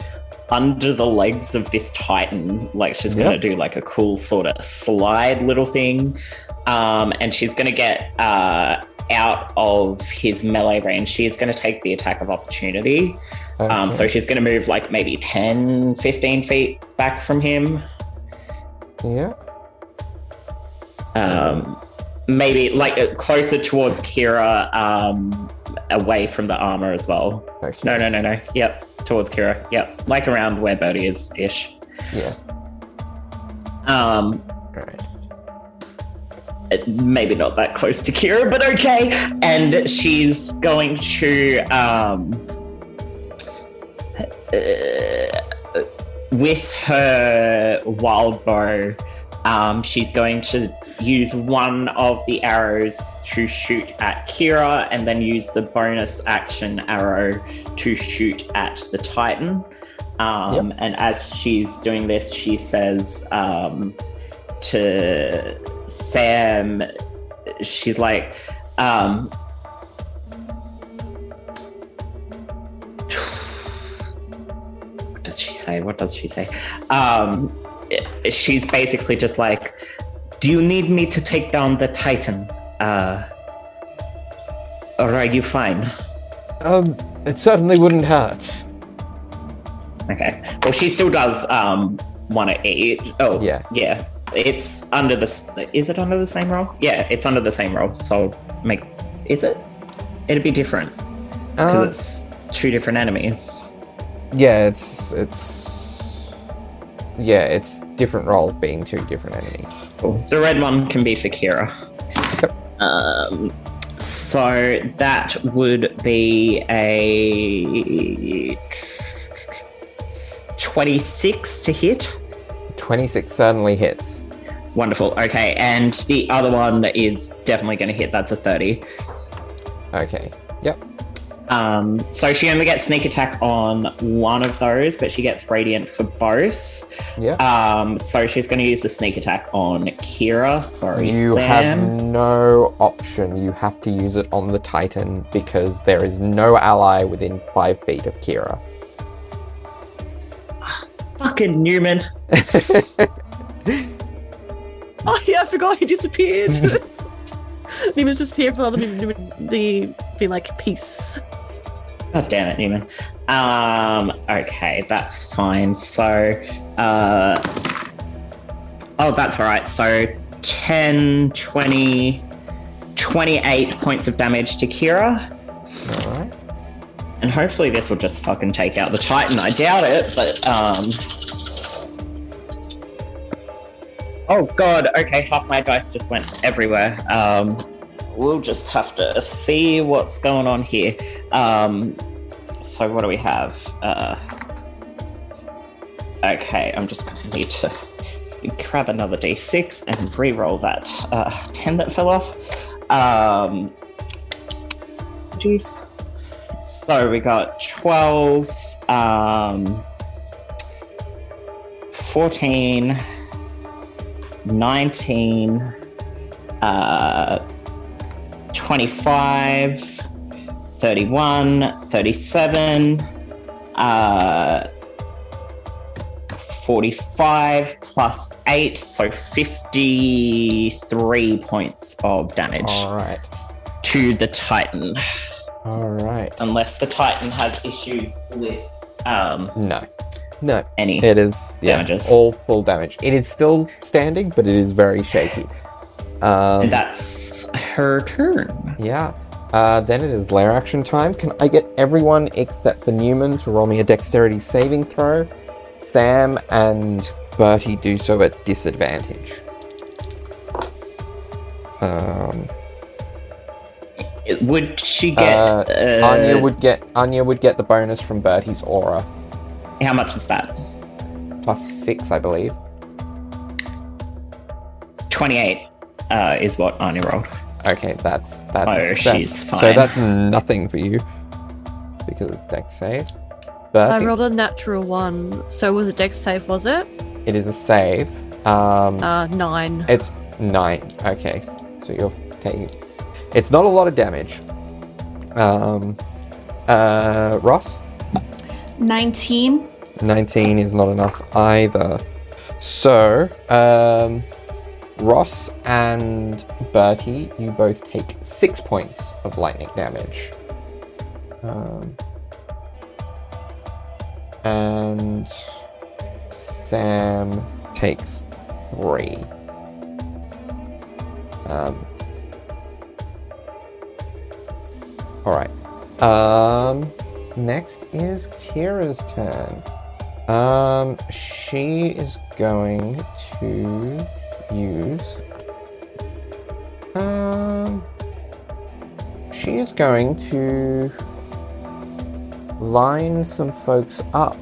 under the legs of this Titan. Like she's gonna Yep. do like a cool sort of slide little thing. Um, and she's gonna get uh out of his melee range. She is gonna take the attack of opportunity. Um, so she's gonna move like maybe 10, 15 feet back from him. yeah, um, maybe like closer towards Kira, um, away from the armor as well. okay, No, no, no, no. Yep, towards Kira. Yep, like around where Birdie is ish. yeah, Um, right. Maybe not that close to Kira, but okay. And she's going to um, uh, with her wild bow. Um, she's going to use one of the arrows to shoot at Kira, and then use the bonus action arrow to shoot at the Titan. Um, And as she's doing this, she says um, to Sam, she's like, um, what does she say? What does she say? Um, she's basically just like, do you need me to take down the Titan? Uh, or are you fine? Um, it certainly wouldn't hurt. Okay. Well, she still does um want to eat. Oh, Yeah. yeah. It's under the. Is it under the same roll? Yeah, it's under the same roll. So make. Is it? It'd be different because Um, it's two different enemies. yeah, it's it's yeah, it's different rolls being two different enemies. Cool. The red one can be for Kira. Um. So that would be a twenty-six to hit. Twenty six certainly hits. Wonderful. Okay, and the other one is definitely going to hit. That's a thirty. Okay. Yep. Um, so she only gets sneak attack on one of those, but she gets radiant for both. Yeah. Um, so she's going to use the sneak attack on Kira. Sorry, you Sam. have no option. You have to use it on the Titan because there is no ally within five feet of Kira. Fucking Newman. Oh yeah, I forgot he disappeared. he was just here for the, Newman the be like peace. God damn it, Newman. Um, okay, that's fine. So, uh, oh, that's all right. So 10, 20, 28 points of damage to Kira. All right. And hopefully this will just fucking take out the Titan. I doubt it, but um. Oh god, okay, half my dice just went everywhere. Um we'll just have to see what's going on here. Um so what do we have? Uh Okay, I'm just gonna need to grab another D6 and re-roll that uh 10 that fell off. Um Jeez. So we got 12, um, 14, 19, uh, 25, 31, 37, uh, 45 plus 8, so 53 points of damage All right. to the Titan. All right. Unless the Titan has issues with um, No. No. any. It is yeah, Damages. all full damage. It is still standing, but it is very shaky. Um, and that's her turn. yeah. Uh, then it is lair action time. Can I get everyone except for Newman to roll me a dexterity saving throw? Sam and Bertie do so at disadvantage. Um, Would she get? uh, Uh, Anya would get Anya would get the bonus from Bertie's aura How much is that? plus six, I believe. Twenty-eight uh, is what Anya rolled. Okay, that's that's Oh, a she's success. So that's nothing for you because it's dex save. But I rolled a natural one. So was it dex save, was it? it is a save. Um, Uh, nine. it's nine. Okay, so you're taking. It's not a lot of damage. Um, uh, Ross. 19. 19 is not enough either. So, um, Ross and Bertie, you both take six points of lightning damage. Um, and Sam takes three. Um, all right. Um, next is Kira's turn. Um, she is going to use. Um, she is going to line some folks up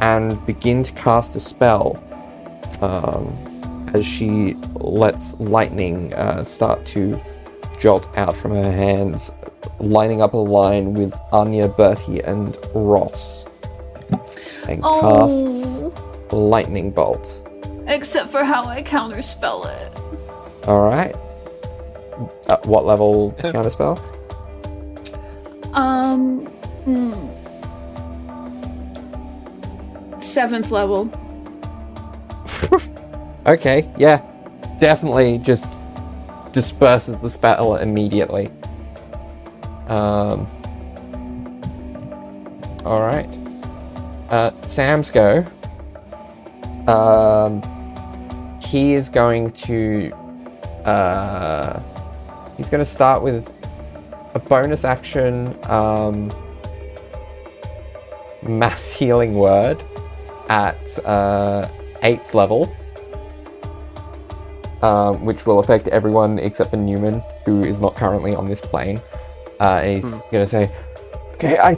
and begin to cast a spell. Um, as she lets lightning uh, start to jolt out from her hands, lining up a line with Anya, Bertie, and Ross. And casts Oh. lightning bolt. Except for how I counterspell it. All right. At what level counterspell? Um. mm. Seventh level. okay, yeah, definitely just disperses the spell immediately. Um. All right. Uh, Sam's go. Um, he is going to. Uh, he's going to start with a bonus action. Um, mass healing word at uh, eighth level, um, which will affect everyone except for Newman, who is not currently on this plane. Uh, and he's going to say, "Okay, I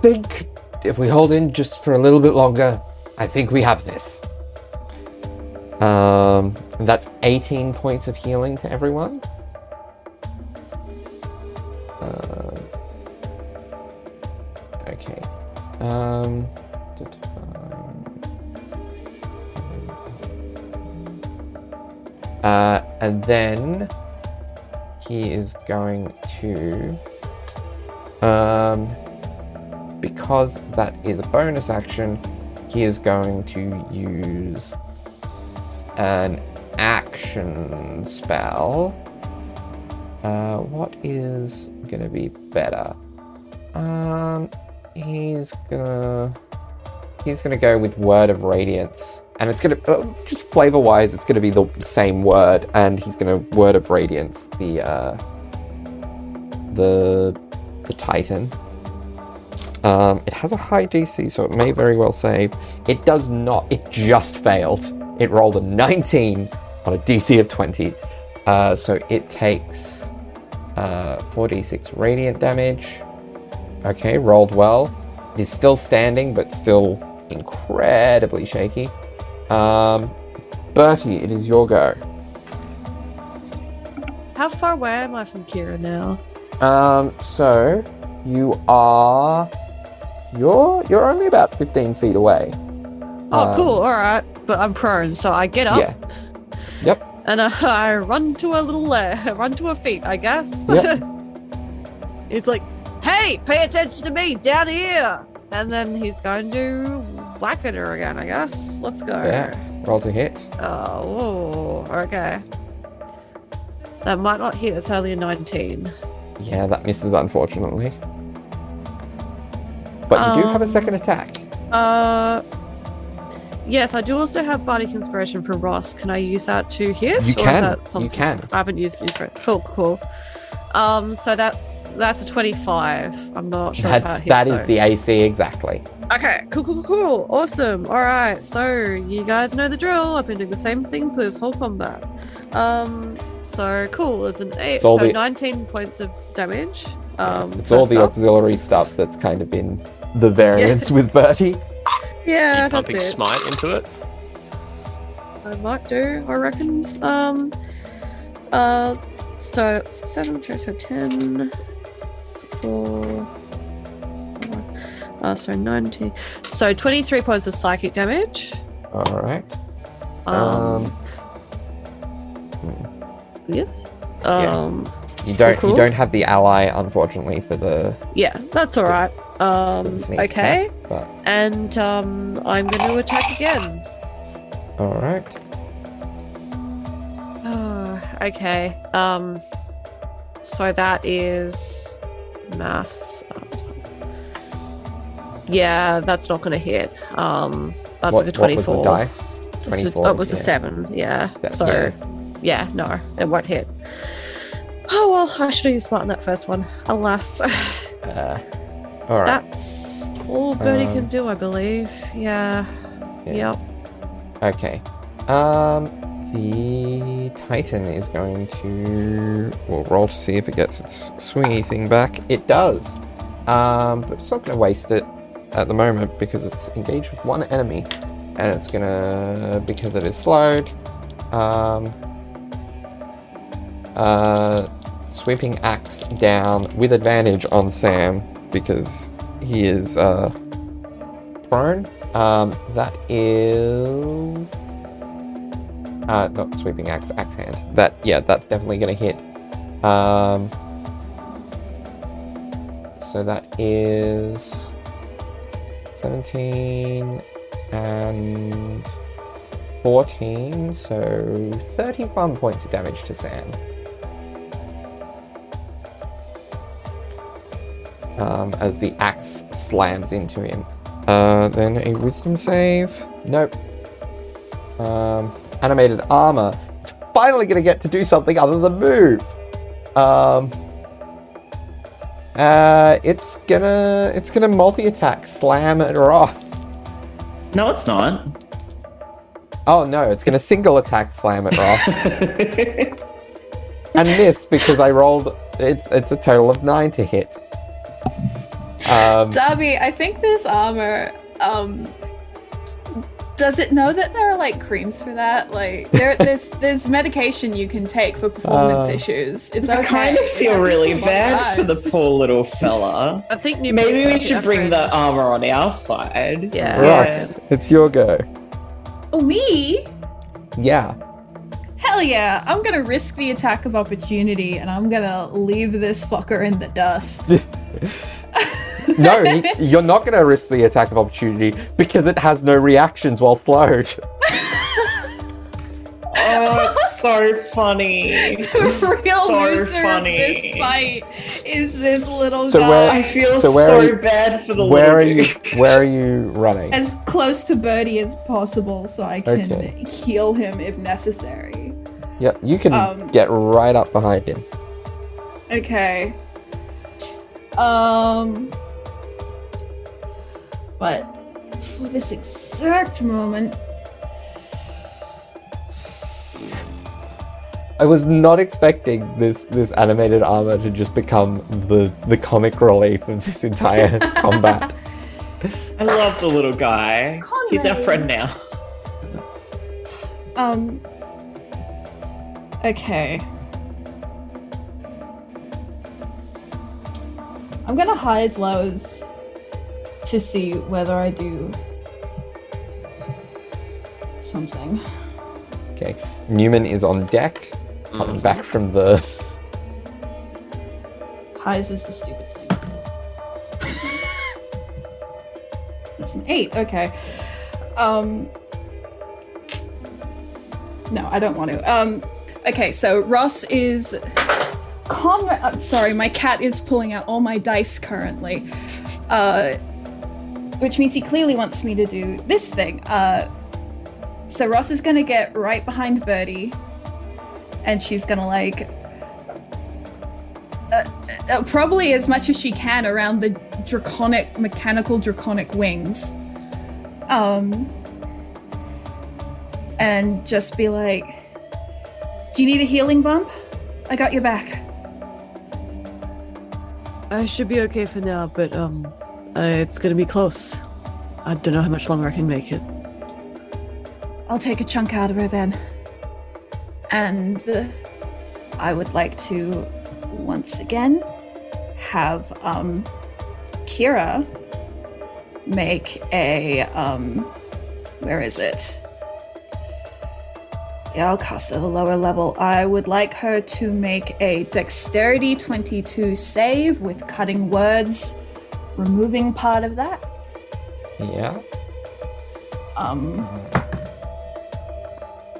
think if we hold in just for a little bit longer, I think we have this." Um, that's 18 points of healing to everyone. Uh, okay. Um. Uh, and then he is going to, um, because that is a bonus action, he is going to use an action spell. Uh, what is gonna be better? Um, he's gonna he's gonna go with Word of Radiance, and it's gonna uh, just flavor wise, it's gonna be the same word, and he's gonna Word of Radiance the uh, the the Titan. Um, it has a high DC, so it may very well save. It does not. It just failed. It rolled a 19 on a DC of 20. Uh, so it takes uh, 4d6 radiant damage. Okay, rolled well. It is still standing, but still incredibly shaky. Um, Bertie, it is your go. How far away am I from Kira now? Um, so you are you're you're only about 15 feet away. Oh, Um, cool. All right, but I'm prone, so I get up Yeah. Yep. and I, I run to a little uh, run to her feet. I guess. Yep. he's like, "Hey, pay attention to me down here!" And then he's going to whack at her again. I guess. Let's go. Yeah. Roll to hit. Oh, okay. That might not hit. It's only a 19. Yeah, that misses unfortunately. But you do have a Um, second attack. Uh, yes, I do also have Bardic Inspiration from Ross. Can I use that to hit? You can. You can. I haven't used Inspiration. Cool, cool. Um, so that's that's a 25. I'm not sure if That's that that is though. the AC exactly. Okay, cool, cool, cool, cool. Awesome. All right, so you guys know the drill. I've been doing the same thing for this whole combat. Um, so cool. It's an eight, so the- 19 points of damage. Um, it's all the up. auxiliary stuff that's kind of been the variance with Bertie. Yeah, Keep that's pumping it. smite into it. I might do, I reckon. Um, uh, So that's seven, three, so ten. Four. Uh, so 90. So 23 points of psychic damage. All right. Um, Um, yes. yeah. Um, you don't cool. you don't have the ally, unfortunately, for the yeah, that's all right. Um, okay. attack, but And um, I'm going to attack again. all right. Oh, okay. Um, so that is maths. Yeah, that's not going to hit. Um, that's what, like a twenty-four. what was 24. the dice? It's a- 24. oh, it was a seven. Yeah. That- so, yeah. yeah. no, it won't hit. Oh well, I should have used smite on that first one. Alas, Uh, all right. that's all Bertie Um, can do, I believe. Yeah. Yeah. Yep. Okay. Um, the Titan is going to well roll to see if it gets its swingy thing back. It does. Um, but it's not going to waste it at the moment because it's engaged with one enemy, and it's gonna because it is slowed. Um, uh, sweeping axe down with advantage on Sam because he is uh prone. Um, that is uh, not sweeping axe, axe hand. That yeah, that's definitely gonna hit. Um, so that is seventeen and fourteen, so thirty-one points of damage to Sam. Um, as the axe slams into him. Uh, then a wisdom save. Nope. Um, animated armor. It's finally gonna get to do something other than move. Um, uh, it's gonna it's gonna multi attack slam at Ross. No, it's not. Oh no, it's gonna single attack slam at Ross and miss because I rolled. It's it's a total of nine to hit. Um, Darby, I think this armor, um, does it know that there are like creams for that? Like, there, there's there's medication you can take for performance Uh, issues. It's okay. I kind of feel happens really a lot bad for the poor little fella. I think new Maybe we should bring different. the armor on our side. Yeah. Ross, it's your go. Oh, me? Yeah. Hell yeah! I'm gonna risk the attack of opportunity, and I'm gonna leave this fucker in the dust. No, you're not going to risk the attack of opportunity because it has no reactions while slowed. Oh, it's so funny. the real So loser funny. of this fight is this little So guy. where- I feel So so, are you- bad for the Where are little you? Where are you running? as close to Bertie as possible so I can Okay. heal him if necessary. Yep, you can Um, get right up behind him. Okay. Um. But for this exact moment, I was not expecting this this animated armor to just become the the comic relief of this entire combat. I love the little guy. He's our friend now. um. Okay. I'm gonna highs lows to see whether I do something. Okay, Newman is on deck, coming back from the. Highs is the stupid thing. That's an eight. Okay. Um. No, I don't want to. Um. Okay, so Ross is. Conrad. I'm sorry, my cat is pulling out all my dice currently. Uh. Which means he clearly wants me to do this thing. Uh. So Ross is gonna get right behind Bertie, and she's gonna like uh, probably as much as she can around the draconic, mechanical draconic wings. Um, and just be like, "Do you need a healing bump? I got your back." I should be okay for now, but um, uh, it's gonna be close. I don't know how much longer I can make it. I'll take a chunk out of her then. And uh, I would like to once again have um, Kira make a um, where is it? Yeah, I'll cast at a lower level. I would like her to make a dexterity 22 save with cutting words, removing part of that. Yeah. Um,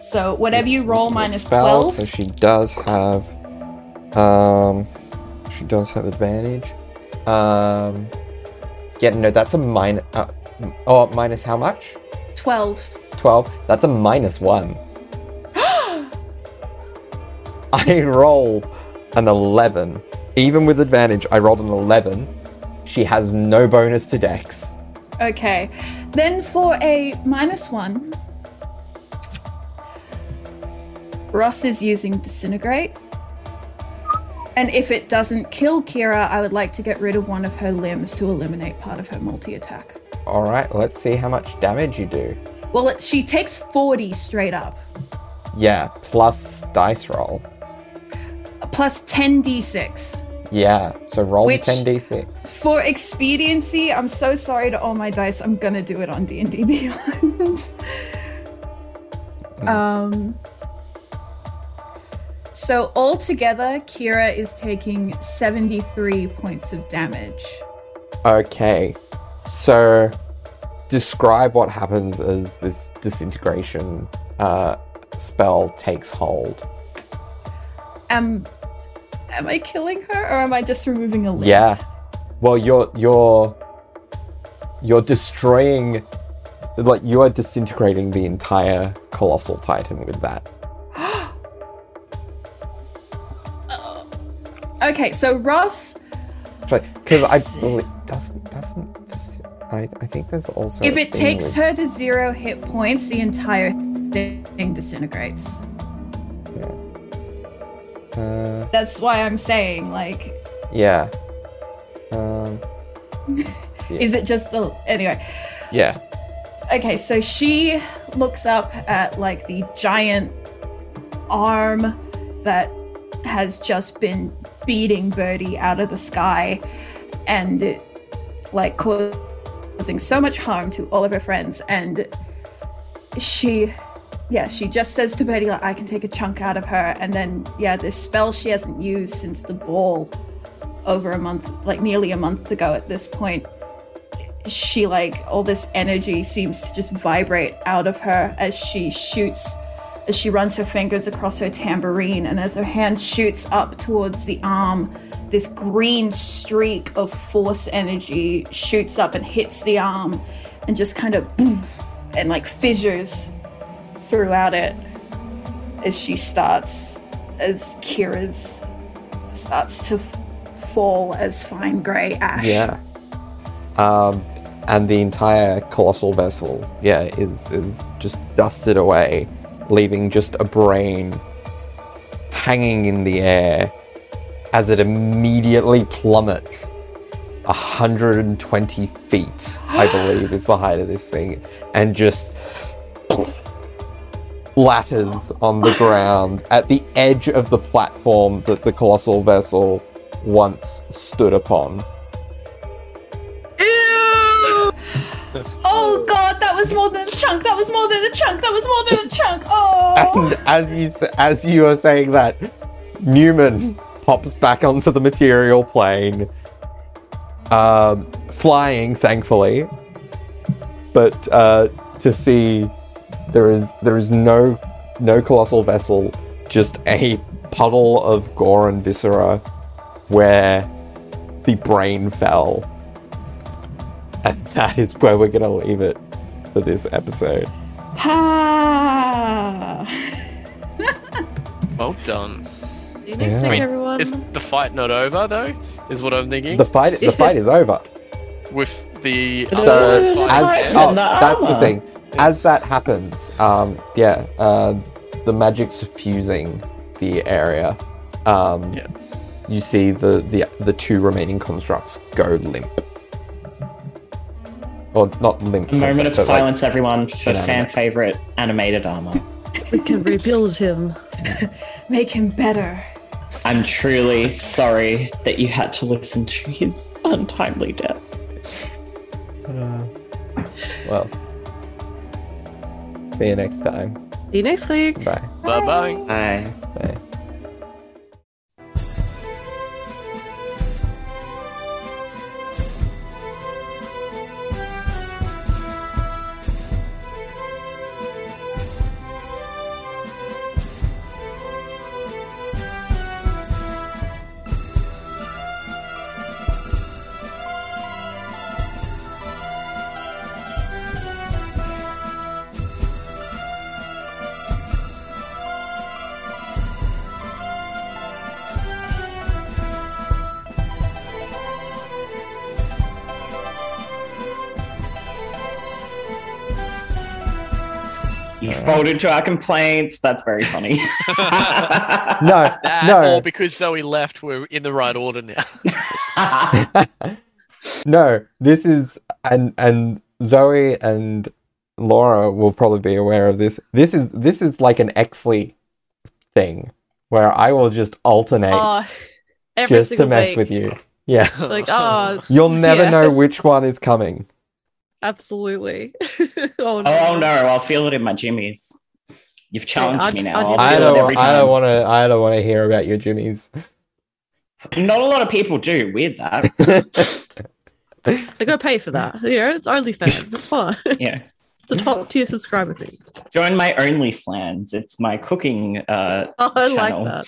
so whatever This- you roll minus spell, 12. So she does have. Um, she does have advantage. Um, yeah, no, that's a minus. Uh, oh, minus how much? 12. 12. That's a minus one. I rolled an 11. Even with advantage, I rolled an 11. She has no bonus to dex. Okay. Then for a minus one, Ross is using Disintegrate. And if it doesn't kill Kira, I would like to get rid of one of her limbs to eliminate part of her multi attack. Alright, let's see how much damage you do. Well, it, she takes 40 straight up, Yeah, plus dice roll. plus 10d6. Yeah, so roll Which- 10d6. For expediency, I'm so sorry to all my dice. I'm gonna do it on D and D Beyond. um. So altogether, Kira is taking 73 points of damage. Okay, so describe what happens as this disintegration uh, spell takes hold. Am am I killing her, or am I just removing a limb? Yeah. Well, you're you're you're destroying, like you are disintegrating the entire colossal titan with that. Okay, so Ross, Because I believe doesn't doesn't. I I think there's also if it takes with- her to zero hit points, the entire thing disintegrates. Uh, That's why I'm saying, like, yeah. Um. is it just the anyway? Yeah. Okay, so she looks up at like the giant arm that has just been beating Bertie out of the sky and it like causing so much harm to all of her friends and she yeah, she just says to Bertie like I can take a chunk out of her. And then yeah, this spell she hasn't used since the ball over a month like nearly a month ago at this point she like all this energy seems to just vibrate out of her as she shoots as she runs her fingers across her tambourine and as her hand shoots up towards the arm this green streak of force energy shoots up and hits the arm and just kind of boom, and like fissures throughout it as she starts as Kira's starts to fall as fine gray ash Yeah. Um, and the entire colossal vessel, yeah, is is just dusted away, leaving just a brain hanging in the air as it immediately plummets 120 feet, I believe is the height of this thing, and just latters on the ground at the edge of the platform that the colossal vessel once stood upon. Ew! Oh god, that was more than a chunk. That was more than a chunk. That was more than a chunk. Oh. And as you s- as you are saying that, Newman pops back onto the material plane, um, flying, thankfully. But uh, to see there is there is no no colossal vessel, just a puddle of gore and viscera where the brain fell. And that is where we're gonna leave it for this episode. Ha. Well done. See you next Yeah. week, I mean, everyone. Is the fight not over though? Is what I'm thinking. The fight the fight is over. With the So, other as, oh, that's the thing. As that happens, um, yeah, uh, the magic suffusing the area. Um, Yeah. You see the, the the two remaining constructs go limp, or not limp. A moment of but, like, silence, everyone, for inanimate. fan favorite animated armor. we can rebuild him. Make him better. I'm truly sorry that you had to listen to his untimely death. Uh, well, see you next time. See you next week. Bye. Bye bye. Bye. Folded to our complaints. That's very funny. No, That, no. or because Zoe left, we're in the right order now. no, this is and and Zoe and Laura will probably be aware of this. This is this is like an Exley thing where I will just alternate Oh, every just to mess week. with you. Yeah. Like, oh, You'll never Yeah. know which one is coming. Absolutely. oh, no. oh no, I'll feel it in my jimmies. You've challenged I'd- me now. I'd I'll I don't every I don't want to I don't want to hear about your jimmies. Not a lot of people do. Weird that. They're gonna pay for that. You know, it's OnlyFans. It's fine. yeah. The top tier subscriber thing. Join my OnlyFans. It's my cooking uh Oh, I like that.